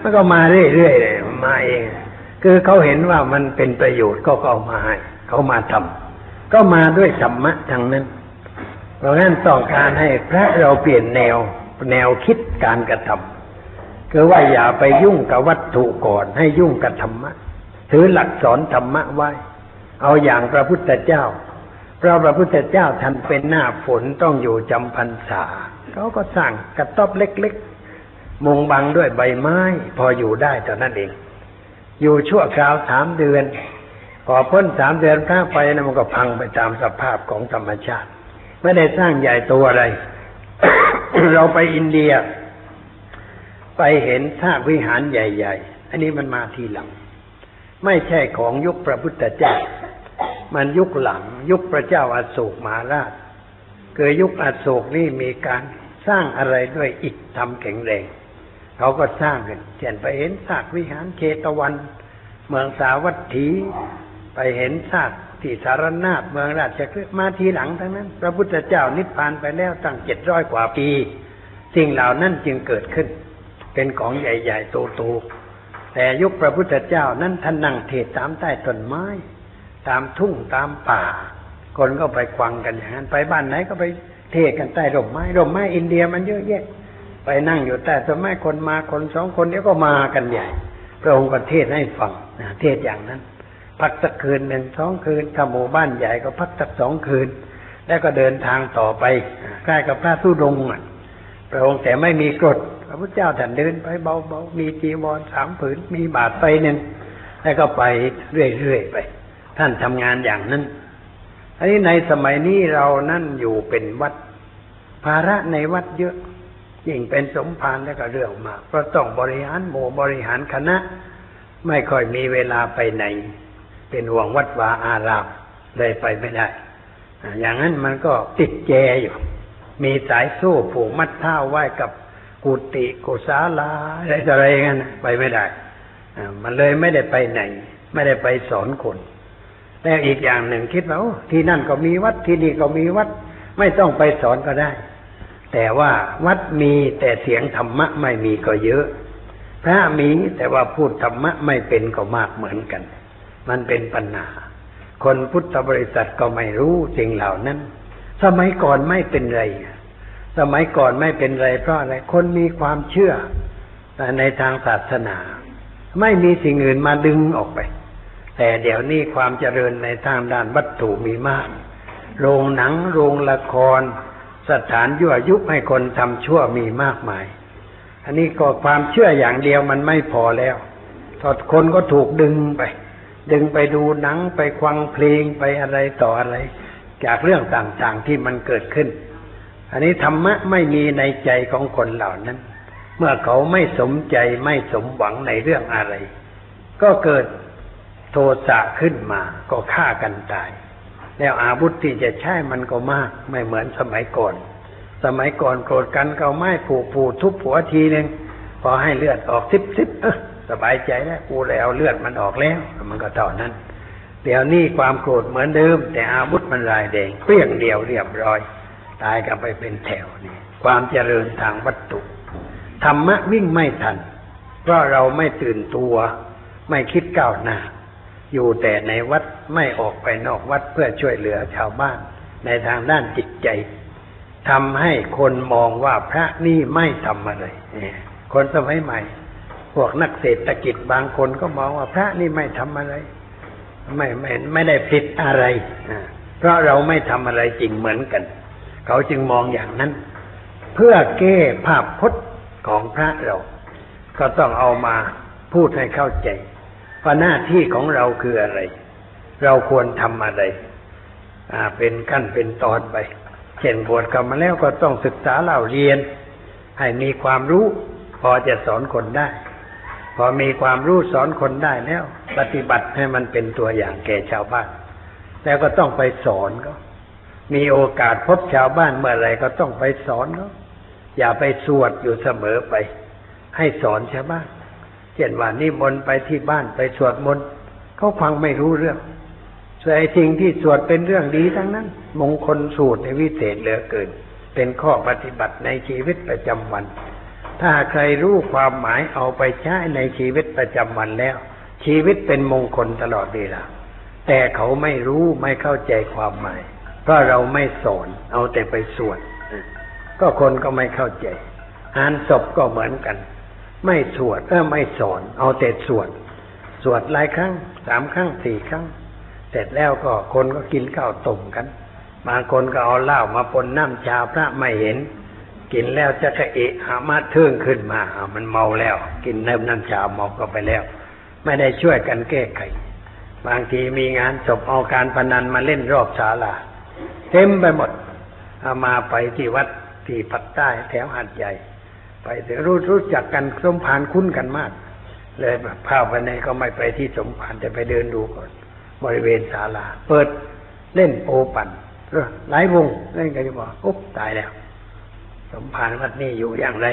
Speaker 2: มันก็มาเรื่อยๆเลยมาเอง คือเขาเห็นว่ามันเป็นประโยชน์ก็เอามาให้เขามาทำก็มาด้วยธรรมะทางนั้น เพราะงั้นต้องการให้พระเราเปลี่ยนแนวแนวคิดการกระทำคือว่าอย่าไปยุ่งกับวัตถุก่อนให้ยุ่งกับธรรมะ ถือหลักสอนธรรมะไว้ เอาอย่างพระพุทธเจ้า เพราะพระพุทธเจ้าท่านเป็นหน้าฝนต้องอยู่จำพรรษาเขาก็สร้างกระต๊อบเล็กๆ มุงบังด้วยใบไม้ พออยู่ได้เท่นั้นเอง อยู่ชั่วคราวสามเดือน พอพ้นสามเดือนพระไปนะมันก็พังไปตามสภาพของธรรมชาติ ไม่ได้สร้างใหญ่ตัวอะไร เราไปอินเดีย ไปเห็นท่าวิหารใหญ่ ๆ อันนี้มันมาทีหลัง ไม่ใช่ของยุคพระพุทธเจ้า มันยุคหลัง ยุคพระเจ้าอาโศกมหาราชเกิดยุคอโศกนี่มีการสร้างอะไรด้วยอิฐทำแข็งแรง เขาก็สร้างกันเช่นไปเห็นซากวิหารเชตวัน เมืองสาวัตถี ไปเห็นซากที่สารนาถเมืองราชคฤห์มาทีหลังทั้งนั้น พระพุทธเจ้านิพพานไปแล้วตั้งเจ็ดร้อยกว่าปี สิ่งเหล่านั้นจึงเกิดขึ้น เป็นของใหญ่ ๆ โตๆ แต่ยุคพระพุทธเจ้านั้นท่านนั่งเทศตามใต้ต้นไม้ ตามทุ่งตามป่า คนก็ไปควังกันอย่างนั้นไปบ้านไหนก็ไปเทศกันใต้ร่มไม้ร่มไม้อินเดียมันเยอะแยะ ไปนั่งอยู่ใต้ต้นไม้คนมาคนสองคนเดี๋ยวก็มากันใหญ่ พระองค์ก็เทศให้ฟังนะเทศอย่างนั้น พักสักคืนหนึ่งสองคืนถ้าหมู่บ้านใหญ่ก็พักสักสองคืน แล้วก็เดินทางต่อไปใกล้กับพระธุดงค์อะ พระองค์แต่ไม่มีกรดพระพุทธเจ้าท่านเดินไปเบาๆมีจีวรสามผืนมีบาทไปหนึ่งแล้วก็ไปเรื่อยๆไป ท่านทำงานอย่างนั้นอันนี้ในสมัยนี้เรานั่นอยู่เป็นวัด ภาระในวัดเยอะ ยิ่งเป็นสมภารแล้วก็เรื่องมากเพราะต้องบริหารหมู่บริหารคณะ ไม่ค่อยมีเวลาไปไหน เป็นห่วงวัดวาอารามเลยไปไม่ได้ อย่างนั้นมันก็ติดแจอยู่ มีสายโซ่ผูกมัดเท้าไว้กับกุฏิกุศาลาอะไรอะไรงั้นไปไม่ได้มันเลยไม่ได้ไปไหน ไม่ได้ไปสอนคนแล้วอีกอย่างหนึ่งคิดว่าที่นั่นก็มีวัดที่นี่ก็มีวัด ไม่ต้องไปสอนก็ได้ แต่ว่าวัดมีแต่เสียงธรรมะไม่มีก็เยอะ พระมีแต่ว่าพูดธรรมะไม่เป็นก็มากเหมือนกัน มันเป็นปัญหา คนพุทธบริษัทก็ไม่รู้สิ่งเหล่านั้น สมัยก่อนไม่เป็นไร สมัยก่อนไม่เป็นไรเพราะอะไร คนมีความเชื่อในทางศาสนา ไม่มีสิ่งอื่นมาดึงออกไป แต่เดี๋ยวนี้ความเจริญในทางด้านวัตถุมีมาก โรงหนัง โรงละคร สถานยั่วยุให้คนทำชั่วมีมากมาย อันนี้ก็ความเชื่ออย่างเดียวมันไม่พอแล้วทอดคนก็ถูกดึงไป ดึงไปดูหนังไปฟังเพลงไปอะไรต่ออะไร จากเรื่องต่างๆที่มันเกิดขึ้น อันนี้ธรรมะไม่มีในใจของคนเหล่านั้น เมื่อเขาไม่สมใจไม่สมหวังในเรื่องอะไร ก็เกิดโทสะขึ้นมาก็ฆ่ากันตาย แล้วอาวุธที่จะใช้มันก็มากไม่เหมือนสมัยก่อน สมัยก่อนโกรธกันก็ไม้ผูกผูทุบหัวทีหนึ่งพอให้เลือดออกซิบซิบสบายใจแล้วกูเลยเอาเลือดมันออกแล้ว มันก็เท่านั้น เดี๋ยวนี้ความโกรธเหมือนเดิม แต่อาวุธมันลายแดงเปรี้ยงเดียวเรียบร้อย ตายกันไปเป็นแถวนี่ความเจริญทางวัตถุธรรมะวิ่งไม่ทัน เพราะเราไม่ตื่นตัว ไม่คิดก้าวหน้า อยู่แต่ในวัดไม่ออกไปนอกวัดเพื่อช่วยเหลือชาวบ้าน ในทางด้านจิตใจทำให้คนมองว่าพระนี่ไม่ทำอะไรคนสมัยใหม่ พวกนักเศรษฐกิจบางคนก็มองว่าพระนี่ไม่ทำอะไร ไม่ไม่ไม่ได้ผิดอะไรอ่าเพราะเราไม่ทำอะไรจริงเหมือนกัน เขาจึงมองอย่างนั้น เพื่อแก้ภาพพจน์ของพระเรา ก็ต้องเอามาพูดให้เข้าใจว่าหน้าที่ของเราคืออะไร เราควรทำอะไรอ่าเป็นขั้นเป็นตอนไป เช่นบวชกลับมาแล้วก็ต้องศึกษาเล่าเรียน ให้มีความรู้พอจะสอนคนได้ พอมีความรู้สอนคนได้แล้ว ปฏิบัติให้มันเป็นตัวอย่างแก่ชาวบ้าน แล้วก็ต้องไปสอนก็ มีโอกาสพบชาวบ้านเมื่อไรก็ต้องไปสอนเขาอย่าไปสวดอยู่เสมอไป ให้สอนชาวบ้านเช่นว่านิมนต์ไปที่บ้านไปสวดมนต์เขาฟังไม่รู้เรื่องส่วนไอ้สิ่งที่สวดเป็นเรื่องดีทั้งนั้น มงคลสูตรในวิเศษเหลือเกิน เป็นข้อปฏิบัติในชีวิตประจำวัน ถ้าใครรู้ความหมายเอาไปใช้ในชีวิตประจำวันแล้ว ชีวิตเป็นมงคลตลอดเวลาแต่เขาไม่รู้ไม่เข้าใจความหมาย เพราะเราไม่สอนเอาแต่ไปสวดก็คนก็ไม่เข้าใจอ่านศพก็เหมือนกัน ไม่สวดเออไม่สอน เอาแต่สวด สวดหลายครั้งสามครั้งสี่ครั้ง เสร็จแล้วก็คนก็กินข้าวต้มกันบางคนก็เอาเหล้ามาปนน้ำชาพระไม่เห็น กินแล้วจะกระเอะหามาเทิงขึ้นมา มันเมาแล้ว กินน้ำน้ำชาเมาก็ไปแล้ว ไม่ได้ช่วยกันแก้ไข บางทีมีงานศพเอาการพนันมาเล่นรอบศาลาเต็มไปหมดเอามาไปที่วัดที่ปักใต้แถวหัดใหญ่ ไปถึงรู้รู้จักกันสมผานคุ้นกันมาก เลยพาไปในก็ไม่ไปที่สมผานแต่ไปเดินดูก่อน บริเวณศาลา เปิดเล่นโอปันหลายวงเล่นกันจะบอกอุ๊บตายแล้ว สมภารวัดนี้อยู่อย่างไร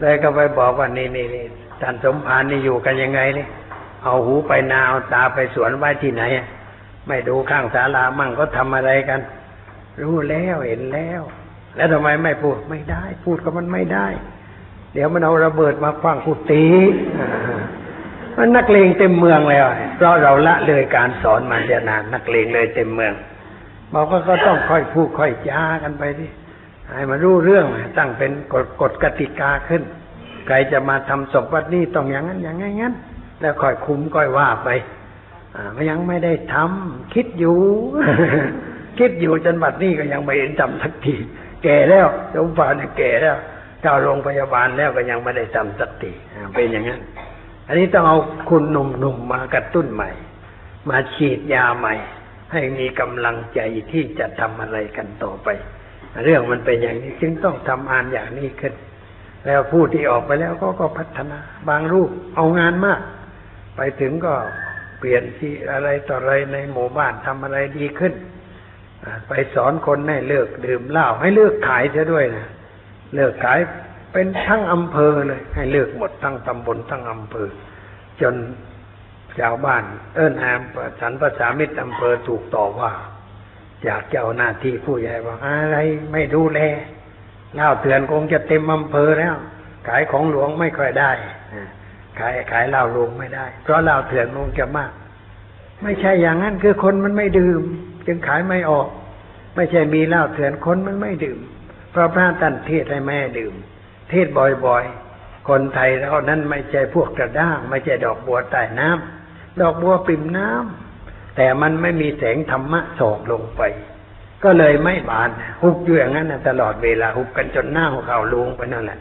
Speaker 2: เลยก็ไปบอกว่านี่นี่นี่ท่านสมภารนี่อยู่กันยังไงนี่เอาหูไปนาเอาตาไปสวนไว้ที่ไหนไม่ดูข้างศาลามั่งก็ทำอะไรกัน รู้แล้วเห็นแล้ว แล้วทำไมไม่พูดไม่ได้ พูดก็มันไม่ได้ เดี๋ยวมันเอาระเบิดมาคว้างกุฏิมันนักเลงเต็มเมืองแล้วเพราะเราละเลยการสอนมาเดียนานนักเลงเลยเต็มเมืองบอกว่าก็ต้องค่อยพูดค่อยจากันไปดิ ให้มันรู้เรื่องตั้งเป็นกฎกฎกติกาขึ้น ใครจะมาทำศพวัดนี้ต้องอย่างนั้นอย่างงั้นแล้วค่อยคุมค่อยว่าไปอ่ายังไม่ได้ทำคิดอยู่ คิดอยู่จนบัดนี้ก็ยังไม่เห็นทำสักทีแก่แล้วสมภารเนี่ยแก่แล้วเข้าโรงพยาบาลแล้วก็ยังไม่ได้ทำสักทีเป็นอย่างนั้น อันนี้ต้องเอาคุณหนุ่มๆมากระตุ้นใหม่ มาฉีดยาใหม่ ให้มีกำลังใจที่จะทำอะไรกันต่อไป เรื่องมันเป็นอย่างนี้จึงต้องทำงานอย่างนี้ขึ้น แล้วผู้ที่ออกไปแล้วก็ก็พัฒนาบางรูปเอางานมาก ไปถึงก็เปลี่ยนที่อะไรต่ออะไรในหมู่บ้านทำอะไรดีขึ้นไปสอนคนให้เลิกดื่มเหล้าให้เลิกขายเสียด้วยนะเลิกขายเป็นทั้งอำเภอเลย ให้เลิกหมดทั้งตำบลทั้งอำเภอ จนชาวบ้านเอิ้นแอมสันประสามิตรอำเภอถูกต่อว่า จากจะเจ้าหน้าที่ผู้ใหญ่ว่าอะไรไม่ดูแลเหล้าเถื่อนคงจะเต็มอำเภอแล้ว ขายของหลวงไม่ค่อยได้ขายขายเหล้าลงไม่ได้ เพราะเหล้าเถื่อนคงจะมาก ไม่ใช่อย่างนั้นคือคนมันไม่ดื่ม จึงขายไม่ออก ไม่ใช่มีเหล้าเถื่อนคนมันไม่ดื่ม เพราะพระท่านเทศให้แม่ดื่ม เทศบ่อยๆ คนไทยเรานั้นไม่ใช่พวกกระด้าง ไม่ใช่ดอกบัวใต้น้ำดอกบัวปริ่มน้ำ แต่มันไม่มีแสงธรรมะส่องลงไป ก็เลยไม่บานหุบอยู่อย่างนั้นตลอดเวลาหุบกันจนหน้าหัวเขาลงไปนั่นแหละ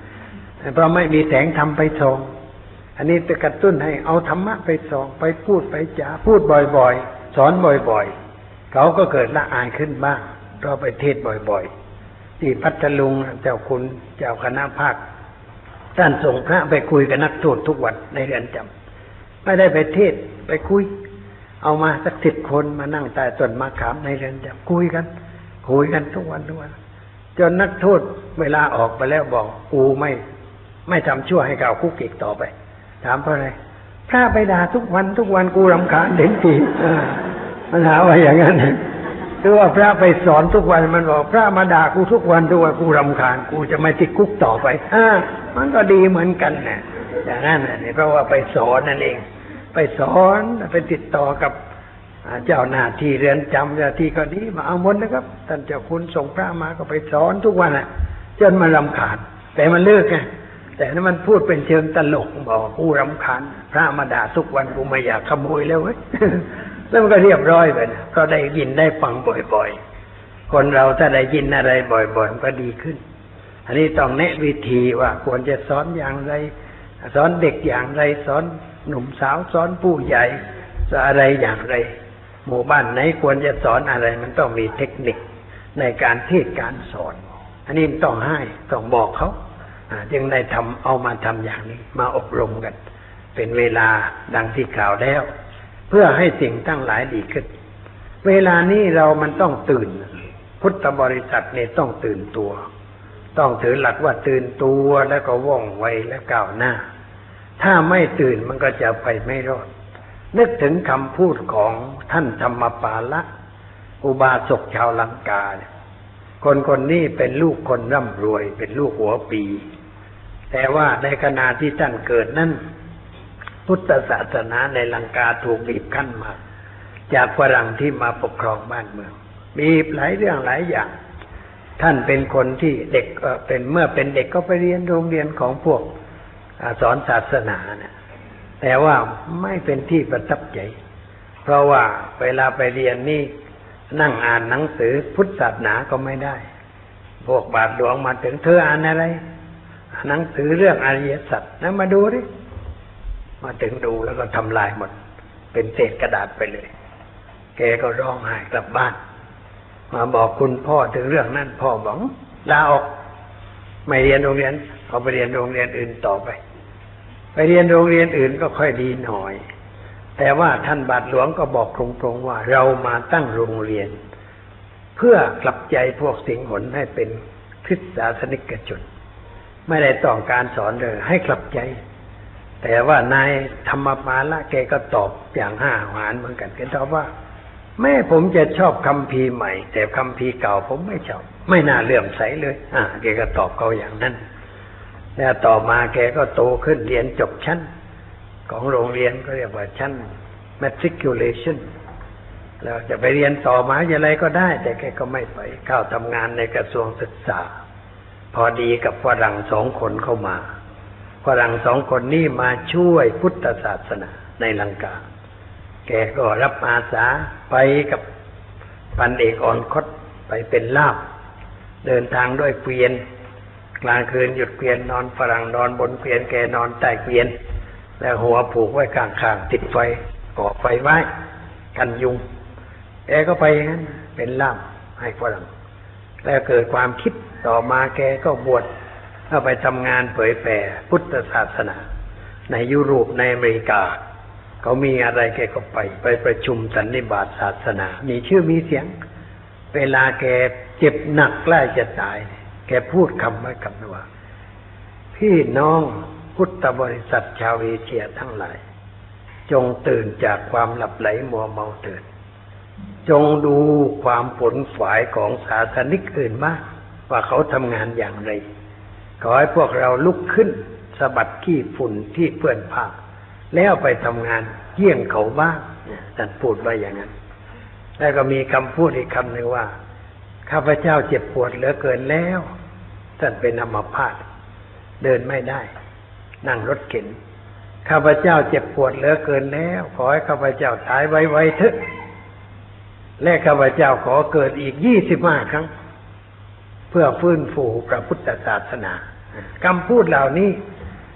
Speaker 2: เพราะไม่มีแสงธรรมไปส่องอันนี้จะกระตุ้นให้เอาธรรมะไปส่องไปพูดไปจาพูดบ่อยๆ สอนบ่อยๆ เขาก็เกิดละอายขึ้นบ้างเพราะไปเทศบ่อยๆ ที่พัทลุงเจ้าคุณเจ้าคณะภาคท่านส่งพระไปคุยกับนักโทษทุกวันในเรือนจำไม่ได้ไปเทศไปคุย เอามาสักสิบคนมานั่งใต้ต้นมะขามในเรือนจำคุยกัน คุยกันทุกวันทุกวันจนนักโทษเวลาออกไปแล้วบอกกูไม่ ไม่ทำชั่วให้เก่าคุกอีกต่อไป ถามเพราะอะไรพระไปด่าทุกวันทุกวันกูรำคาญเด็กทีมันหาว่าอย่างนั้นคือว่าพระไปสอนทุกวันมันบอกพระมาด่ากูทุกวันทุกวันกูรำคาญกูจะไม่ติดคุกต่อไปอ่ามันก็ดีเหมือนกันนะอย่างนั้นนี่เพราะว่าไปสอนนั่นเอง ไปสอนไปติดต่อกับเจ้าหน้าที่เรือนจำเจ้าที่ก็ดีมาเอามนนะครับท่านเจ้าคุณส่งพระมาก็ไปสอนทุกวันอะจนมารำคาญแต่มันเลิกไงแต่นั้นมันพูดเป็นเชิงตลกบอกกูรำคาญพระมาด่าทุกวันกูไม่อยากขโมยแล้วเว้ยแล้วมันก็เรียบร้อยไปนะก็ได้ยินได้ฟังบ่อยๆ คนเราถ้าได้ยินอะไรบ่อยๆก็ดีขึ้น อันนี้ต้องแนะวิธีว่าควรจะสอนอย่างไร สอนเด็กอย่างไรสอน หนุ่มสาวสอนผู้ใหญ่สอนอะไรอย่างไร หมู่บ้านไหนควรจะสอนอะไร มันต้องมีเทคนิคในการเทศการสอน อันนี้ต้องให้ต้องบอกเขาจึงได้ทำเอามาทำอย่างนี้ มาอบรมกัน เป็นเวลาดังที่กล่าวแล้ว เพื่อให้สิ่งตั้งหลายดีขึ้น เวลานี้เรามันต้องตื่น พุทธบริษัทเนี่ยต้องตื่นตัว ต้องถือหลักว่าตื่นตัวแล้วก็ว่องไวและก้าวหน้า ถ้าไม่ตื่นมันก็จะไปไม่รอด นึกถึงคำพูดของท่านธรรมปาละ อุบาสกชาวลังกา คนคนนี้เป็นลูกคนร่ำรวย เป็นลูกหัวปี แต่ว่าในขณะที่ท่านเกิดนั้นพุทธศาสนาในลังกาถูกบีบคั้นมา จากฝรั่งที่มาปกครองบ้านเมือง บีบหลายเรื่องหลายอย่าง ท่านเป็นคนที่เด็กเป็นเมื่อเป็นเด็กก็ไปเรียนโรงเรียนของพวก สอนศาสนาเนี่ยแต่ว่าไม่เป็นที่ประทับใจ เพราะว่าเวลาไปเรียนนี่นั่งอ่านหนังสือพุทธศาสนาก็ไม่ได้ พวกบาทหลวงมาถึงเธออ่านอะไร หนังสือเรื่องอริยสัจนะมาดูดิ มาถึงดูแล้วก็ทำลายหมด เป็นเศษกระดาษไปเลย แกก็ร้องไห้กลับบ้าน มาบอกคุณพ่อถึงเรื่องนั้นพ่อบอกลาออก ไม่เรียนโรงเรียน เอาไปเรียนโรงเรียนอื่นต่อไป ไปเรียนโรงเรียนอื่นก็ค่อยดีหน่อย แต่ว่าท่านบาทหลวงก็บอกตรงๆว่า เรามาตั้งโรงเรียน เพื่อกลับใจพวกสิงหนให้เป็นคริสตศาสนิกชนไม่ได้ต้องการสอนเลยให้กลับใจ แต่ว่านายธรรมปาละแกก็ตอบอย่างห้าหวานเหมือนกันแกตอบว่า แม่ผมจะชอบคำพีใหม่ แต่คำพีเก่าผมไม่ชอบ ไม่น่าเลื่อมใสเลย อ่าแกก็ตอบเขาอย่างนั้น แล้วต่อมาแกก็โตขึ้นเรียนจบชั้น ของโรงเรียนก็เรียกว่าชั้น matriculation แล้วจะไปเรียนต่อมหาวิทยาลัยก็ได้ แต่แกก็ไม่ไปเข้าทำงานในกระทรวงศึกษา พอดีกับฝรั่งสองคนเข้ามาฝรั่งสองคนนี้มาช่วยพุทธศาสนาในลังกา แกก็รับอาสาไปกับพันเอกอ่อนคดไปเป็นลาบ เดินทางด้วยเกวียน กลางคืนหยุดเกวียนนอนฝรั่งนอนบนเกวียนแกนอนใต้เกวียน แล้วหัวผูกไว้ข้างๆติดไฟก่อไฟไว้ กันยุงแกก็ไปอย่างนั้น เป็นล่ามให้ฝรั่งแล้วเกิดความคิดต่อมาแกก็บวชเข้าไปทำงานเผยแผ่พุทธศาสนา ในยุโรปในอเมริกา เขามีอะไรแกก็ไป ไปประชุมสันนิบาตศาสนา มีชื่อมีเสียง เวลาแกเจ็บหนักใกล้จะตาย แกพูดคำไว้คำว่า พี่น้องพุทธบริษัทชาวเอเชียทั้งหลาย จงตื่นจากความหลับไหลมัวเมาเถิดจงดูความผลฝ่ายของศาสนิกอื่นมาก ว่าเขาทำงานอย่างไร ขอให้พวกเราลุกขึ้นสะบัดขี้ฝุ่นที่เปื้อนผ้าแล้วไปทำงานเยี่ยงเขาบ้างนี่ยท่านพูดไว้อย่างนั้น แล้วก็มีคำพูดอีกคำหนึ่งว่า ข้าพเจ้าเจ็บปวดเหลือเกินแล้วท่านเป็นอัมพาตเดินไม่ได้ นั่งรถเข็นข้าพเจ้าเจ็บปวดเหลือเกินแล้ว ขอให้ข้าพเจ้าตายไวๆเถอะและข้าพเจ้าขอเกิดอีกยี่สิบห้าครั้ง เพื่อฟื้นฟูพระพุทธศาสนาคำพูดเหล่านี้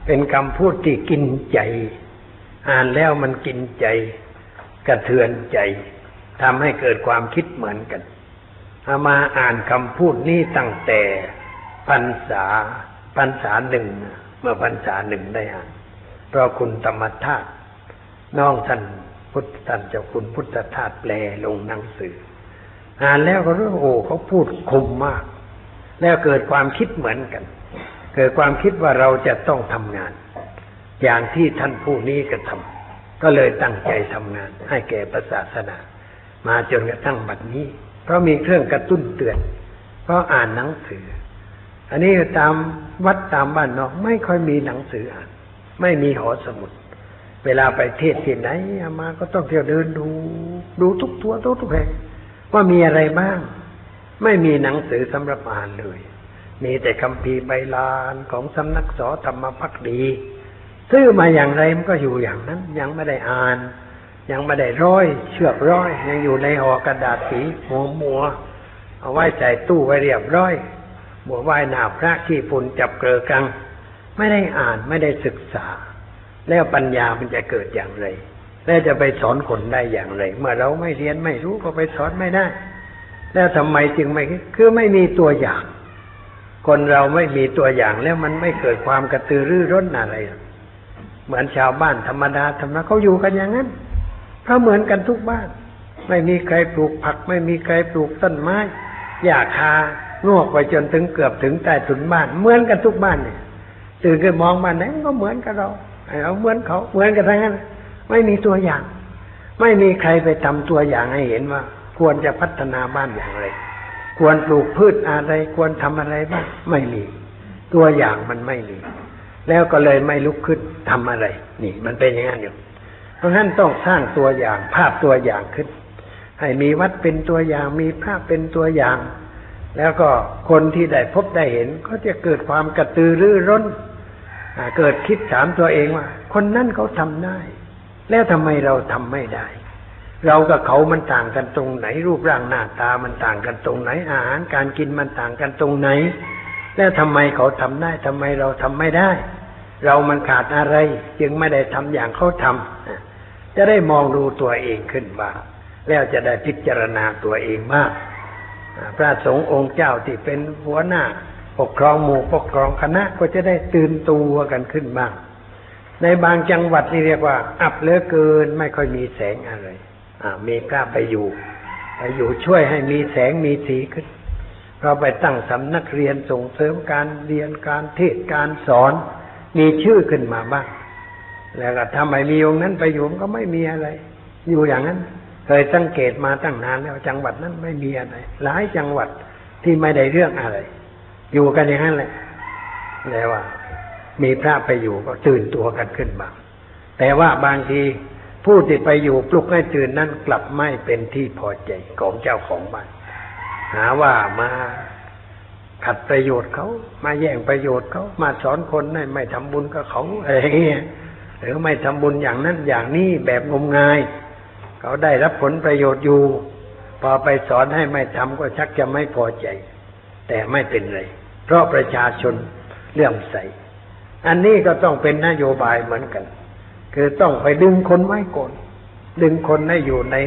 Speaker 2: เป็นคำพูดที่กินใจ อ่านแล้วมันกินใจ กระเทือนใจทำให้เกิดความคิดเหมือนกัน อามาอ่านคำพูดนี้ตั้งแต่พรรษาพรรษาหนึ่งเมื่อพรรษาหนึ่งได้อ่านเพราะคุณธรรมธาตุน้องท่านพุทธท่านเจ้าคุณพุทธทาสแปลลงหนังสือ อ่านแล้วก็รู้โอ้เขาพูดคมมาก แล้วเกิดความคิดเหมือนกัน เกิดความคิดว่าเราจะต้องทำงาน อย่างที่ท่านผู้นี้กระทำก็เลยตั้งใจทำงาน ให้แก่ประศาสนา มาจนกระทั่งบัดนี้ เพราะมีเครื่องกระตุ้นเตือน เพราะอ่านหนังสือ อันนี้ตามวัดตามบ้านนอก ไม่ค่อยมีหนังสืออ่าน ไม่มีหอสมุด เวลาไปเทศที่ไหนมาก็ต้องเที่ยวเดินดู ดูทุกตัวทุกทุกแห่งว่ามีอะไรบ้าง ไม่มีหนังสือสำหรับอ่านเลย มีแต่คำพีใบลานของสำนักสอธรรมพักดีซื้อมาอย่างไรมันก็อยู่อย่างนั้น ยังไม่ได้อ่าน ยังไม่ได้ร้อย เชือกร้อย ยังอยู่ในห่อกระดาษสีมัวมัว เอาไว้ใส่ตู้ไว้เรียบร้อยบัวไหว้หนาพระที่ฝุ่นจับเกลือกัง ไม่ได้อ่านไม่ได้ศึกษา แล้วปัญญามันจะเกิดอย่างไร แล้วจะไปสอนคนได้อย่างไร เมื่อเราไม่เรียนไม่รู้ก็ไปสอนไม่ได้ แล้วทำไมจึงไม่คือไม่มีตัวอย่าง คนเราไม่มีตัวอย่างแล้วมันไม่เกิดความกระตือรือร้นอะไร เหมือนชาวบ้านธรรมดาธรรมดาเขาอยู่กันอย่างนั้น เพราะเหมือนกันทุกบ้าน ไม่มีใครปลูกผัก ไม่มีใครปลูกต้นไม้หญ้าคางอกไปจนถึงเกือบถึงใต้ถุนบ้าน เหมือนกันทุกบ้านเนี่ยตื่นขึ้นมองบ้านไหนก็เหมือนกับเราเราเหมือนเขาเหมือนกันทั้งนั้นไม่มีตัวอย่าง ไม่มีใครไปทำตัวอย่างให้เห็นว่า ควรจะพัฒนาบ้านอย่างไร ควรปลูกพืชอะไร ควรทำอะไรบ้างไม่มี ตัวอย่างมันไม่มี แล้วก็เลยไม่ลุกขึ้นทำอะไร นี่ มันเป็นอย่างนั้นอยู่ เพราะฉะนั้นต้องสร้างตัวอย่างภาพตัวอย่างขึ้น ให้มีวัดเป็นตัวอย่างมีภาพเป็นตัวอย่าง แล้วก็คนที่ได้พบได้เห็น ก็จะเกิดความกระตือรือร้นเกิดคิดถามตัวเองว่า คนนั้นเขาทำได้ แล้วทำไมเราทำไม่ได้ เรากับเขามันต่างกันตรงไหน รูปร่างหน้าตามันต่างกันตรงไหน อาหารการกินมันต่างกันตรงไหน แล้วทำไมเขาทำได้ทำไมเราทำไม่ได้ เรามันขาดอะไร จึงไม่ได้ทำอย่างเขาทำ จะได้มองดูตัวเองขึ้นบ้างแล้วจะได้พิจารณาตัวเองมาก พระสงฆ์องค์เจ้าที่เป็นหัวหน้า ปกครองหมู่ปกครองคณะก็จะได้ตื่นตัวกันขึ้นบ้าง ในบางจังหวัดนี่เรียกว่า อับเลือเกินไม่ค่อยมีแสงอะไรมีกล้าไปอยู่ไปอยู่ช่วยให้มีแสงมีสีขึ้น เราไปตั้งสำนักเรียนส่งเสริมการเรียนการเทศการสอน มีชื่อขึ้นมาบ้าง แล้วก็ทำไมมีองค์นั้นไปอยู่ก็ไม่มีอะไร อยู่อย่างนั้น เคยสังเกตมาตั้งนานแล้วจังหวัดนั้นไม่มีอะไร หลายจังหวัดที่ไม่ได้เรื่องอะไร อยู่กันอย่างนั้นแหละแล้วว่า มีพระไปอยู่ก็ตื่นตัวกันขึ้นบ้างแต่ว่าบางทีผู้ที่ไปอยู่ปลุกให้ตื่นนั้นกลับไม่เป็นที่พอใจของเจ้าของบ้านหาว่ามาขัดประโยชน์เขามาแย่งประโยชน์เขามาสอนคนให้ไม่ทำบุญกับเขาอะไรเงี้ย หรือไม่ทำบุญอย่างนั้นอย่างนี้แบบงมงาย เขาได้รับผลประโยชน์อยู่ พอไปสอนให้ไม่ทำก็ชักจะไม่พอใจ แต่ไม่เป็นไร เพราะประชาชนเลื่อมใส อันนี้ก็ต้องเป็นนโยบายเหมือนกัน คือต้องไปดึงคนไว้ก่อนดึงคนให้อยู่ใน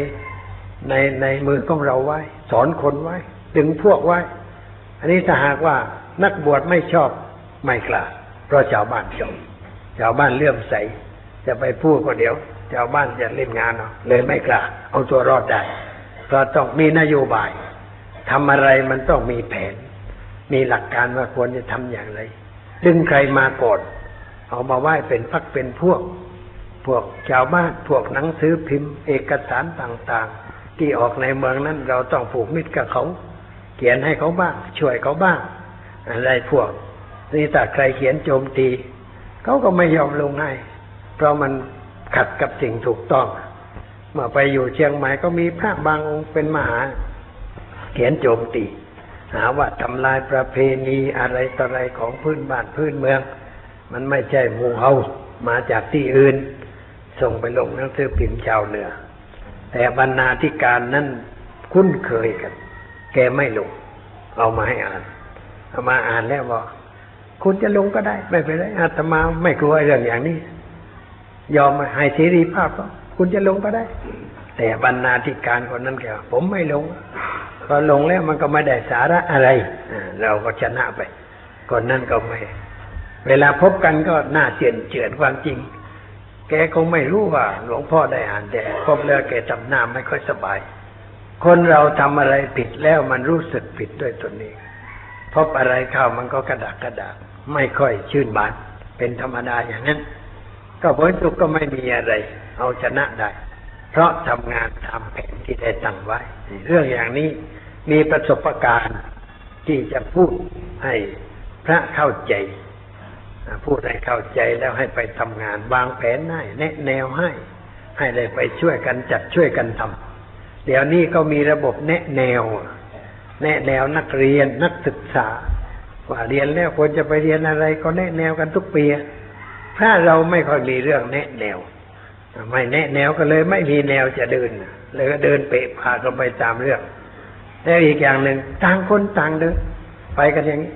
Speaker 2: ในในมือของเราไว้ สอนคนไว้ ดึงพวกไว้ อันนี้ถ้าหากว่านักบวชไม่ชอบไม่กล้าเพราะชาวบ้านชอบ ชาวบ้านเลื่อมใส จะไปพูดก็เดี๋ยว ชาวบ้านจะเล่นงานเนาะเลยไม่กล้า เอาตัวรอดได้เพราะต้องมีนโยบายทำอะไรมันต้องมีแผน มีหลักการว่าควรจะทำอย่างไร ดึงใครมาก่อนเอามาไหว้เป็นพักเป็นพวก พวกชาวบ้านพวกหนังสือพิมพ์ เอกสารต่างๆ ที่ออกในเมืองนั้น เราต้องผูกมิตรกับเขา เขียนให้เขาบ้าง ช่วยเขาบ้าง อะไรพวกนี่แต่ใครเขียนโจมตี เขาก็ไม่ยอมลงให้ เพราะมันขัดกับสิ่งถูกต้อง เมื่อไปอยู่เชียงใหม่ก็มีพระบางองค์เป็นมหา เขียนโจมตี หาว่าทำลายประเพณีอะไรต่ออะไรของพื้นบ้านพื้นเมือง มันไม่ใช่มูเฮามาจากที่อื่น ส่งไปลงหนังสือพิมพ์ชาวเหนือ แต่บรรณาธิการนั้นคุ้นเคยกัน แกไม่ลงเอามาให้อ่านเอามาอ่านแล้วบอก คุณจะลงก็ได้ ไม่เป็นไรอาตมาไม่กลัวเรื่องอย่างนี้ ยอมให้เสรีภาพก็คุณจะลงก็ได้ แต่บรรณาธิการคนนั้นแกผมไม่ลงพอลงแล้วมันก็ไม่ได้สาระอะไรเราก็ชนะไปคนนั้นก็ไม่ เวลาพบกันก็น่าเจือนเจือนความจริง แกคงไม่รู้ว่า หลวงพ่อได้อ่านแต่พบแล้วแกทำหน้าไม่ค่อยสบาย คนเราทำอะไรผิดแล้วมันรู้สึกผิดด้วยตนเองพบอะไรเข้ามันก็กระดากกระดาก ไม่ค่อยชื่นบานเป็นธรรมดาอย่างนั้น ก็ผลสุขก็ไม่มีอะไร เอาชนะได้ เพราะทำงานตามแผนที่ได้ตั้งไว้ เรื่องอย่างนี้มีประสบการณ์ที่จะพูดให้พระเข้าใจ พูดให้เข้าใจแล้วให้ไปทำงานวางแผนให้แนะแนวให้ ให้ได้ไปช่วยกันจัดช่วยกันทำเดี๋ยวนี้ก็มีระบบแนะแนว แนะแนวนักเรียนนักศึกษา ว่าเรียนแล้วควรจะไปเรียนอะไรก็แนะแนวกันทุกปีถ้าเราไม่ค่อยมีเรื่องแนะแนวไม่แนะแนวก็เลยไม่มีแนวจะเดินเลยก็เดินเปะพากันไปตามเรื่องแล้วอีกอย่างหนึ่งต่างคนต่างเดินไปกันอย่างนี้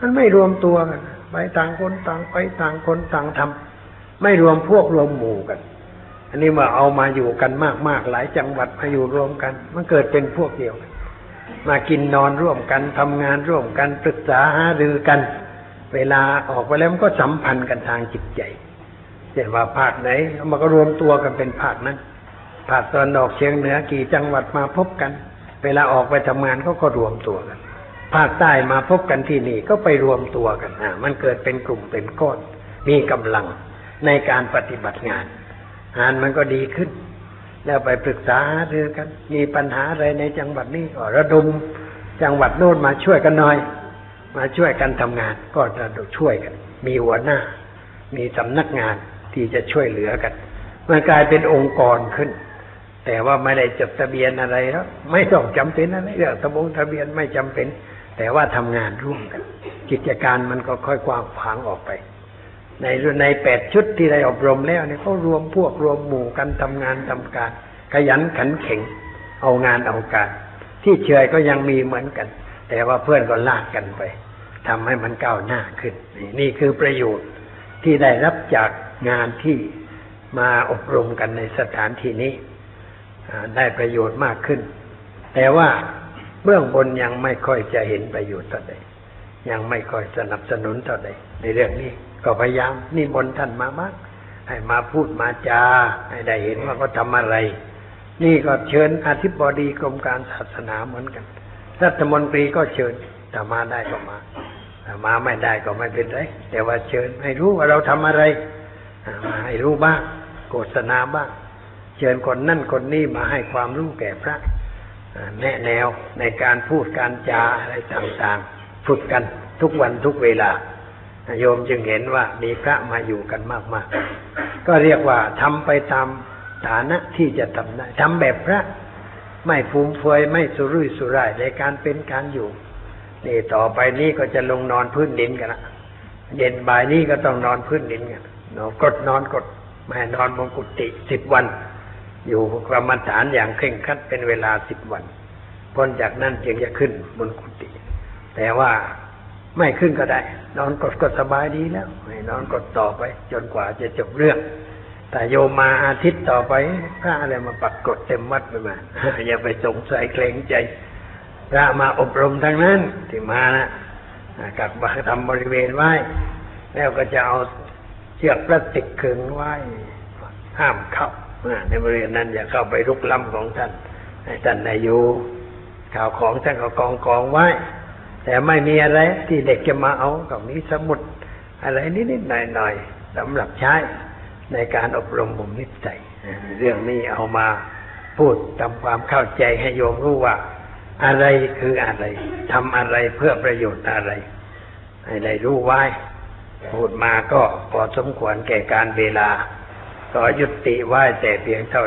Speaker 2: มันไม่รวมตัวกันไปต่างคนต่างไปต่างคนต่างทำไม่รวมพวกรวมหมู่กัน อันนี้เมื่อเอามาอยู่กันมากๆหลายจังหวัดมาอยู่รวมกัน มันเกิดเป็นพวกเดียวกัน มากินนอนร่วมกันทำงานร่วมกันปรึกษาหารือกัน เวลาออกไปแล้วมันก็สัมพันธ์กันทางจิตใจเช่นว่าภาคไหนมันก็รวมตัวกันเป็นภาคนั้นภาคตะวันออกเฉียงเหนือกี่จังหวัดมาพบกัน เวลาออกไปทำงานก็ก็รวมตัวกัน ภาคใต้มาพบกันที่นี่ก็ไปรวมตัวกันอ่ามันเกิดเป็นกลุ่มเป็นก้อนมีกำลังในการปฏิบัติงาน งานมันก็ดีขึ้น แล้วไปปรึกษาหารือกัน มีปัญหาอะไรในจังหวัดนี้ก็ระดมจังหวัดโน้นมาช่วยกันหน่อย มาช่วยกันทำงาน ก็ระดมช่วยกัน มีหัวหน้า มีสำนักงานที่จะช่วยเหลือกันมันกลายเป็นองค์กรขึ้น แต่ว่าไม่ได้จดทะเบียนอะไรแล้วไม่ต้องจำเป็นอะไรเรื่องทะบงทะเบียนไม่จำเป็น แต่ว่าทำงานร่วมกัน กิจการมันก็ค่อยกว้างขวางออกไป ในในแปดชุดที่ได้อบรมแล้วเนี่ยเขารวมพวกรวมหมู่กันทำงานทำการ ขยันขันแข็งเอางานเอาการ ที่เชยก็ยังมีเหมือนกัน แต่ว่าเพื่อนก็ลากกันไปทำให้มันก้าวหน้าขึ้นนี่นี่คือประโยชน์ที่ได้รับจากงานที่มาอบรมกันในสถานที่นี้ได้ประโยชน์มากขึ้น แต่ว่าเบื้องบนยังไม่ค่อยจะเห็นประโยชน์เท่าใดยังไม่ค่อยสนับสนุนเท่าใดในเรื่องนี้ก็พยายามนิมนต์ท่านมาบ้างให้มาพูดมาจา ให้ได้เห็นว่าเขาทำอะไร นี่ก็เชิญอธิบดีกรมการศาสนาเหมือนกัน รัฐมนตรีก็เชิญถ้ามาได้ก็มาถ้ามาไม่ได้ก็ไม่เป็นไร แต่ว่าเชิญให้รู้ว่าเราทำอะไรอ่ามาให้รู้บ้างโฆษณาบ้าง เชิญคนนั่นคนนี้มาให้ความรู้แก่พระอ่าแนะแนวในการพูดการจาอะไรต่างๆ ฝึกกันทุกวันทุกเวลา โยมจึงเห็นว่ามีพระมาอยู่กันมากๆ ก็เรียกว่าทำไปตามฐานะที่จะทำได้ทำแบบพระ ไม่ฟูมเฟือยไม่สุรุ่ยสุร่ายในการเป็นการอยู่นี่ต่อไปนี้ก็จะลงนอนพื้นดินกันละเย็นบ่ายนี้ก็ต้องนอนพื้นดินกันนอนกดนอนกดไม่นอนบนกุฏิสิบวัน อยู่กรรมฐานอย่างเคร่งครัดเป็นเวลาสิบวันพ้นจากนั้นจึงจะขึ้นบนกุฏิแต่ว่า ไม่ขึ้นก็ได้ นอนกดก็สบายดีแล้วให้นอนกดต่อไป จนกว่าจะจบเรื่องแต่โยมมาอาทิตย์ต่อไปพระอะไรมาปักกดเต็มวัดไปมาอย่าไปสงสัยเกรงใจ พระมาอบรมทางนั้นที่มานะกักบาทำบริเวณไว้ แล้วก็จะเอาเชือกพลาสติกขึงไว้ ห้ามเข้าในบริเวณนั้นอย่าเข้าไปรุกล้ำของท่านให้ท่านได้อยู่ข่าวของท่านก็กองกองไว้ แต่ไม่มีอะไรที่เด็กจะมาเอากับมีสมุดอะไรนิดๆหน่อยๆสำหรับใช้ในการอบรมบ่มนิสัยเรื่องนี้เอามาพูดทำความเข้าใจให้โยมรู้ว่า อะไรคืออะไรทำอะไรเพื่อประโยชน์อะไร ให้ได้รู้ไว้ พูดมาก็พอสมควรแก่การเวลา ก็ยุติไว้แต่เพียงเท่า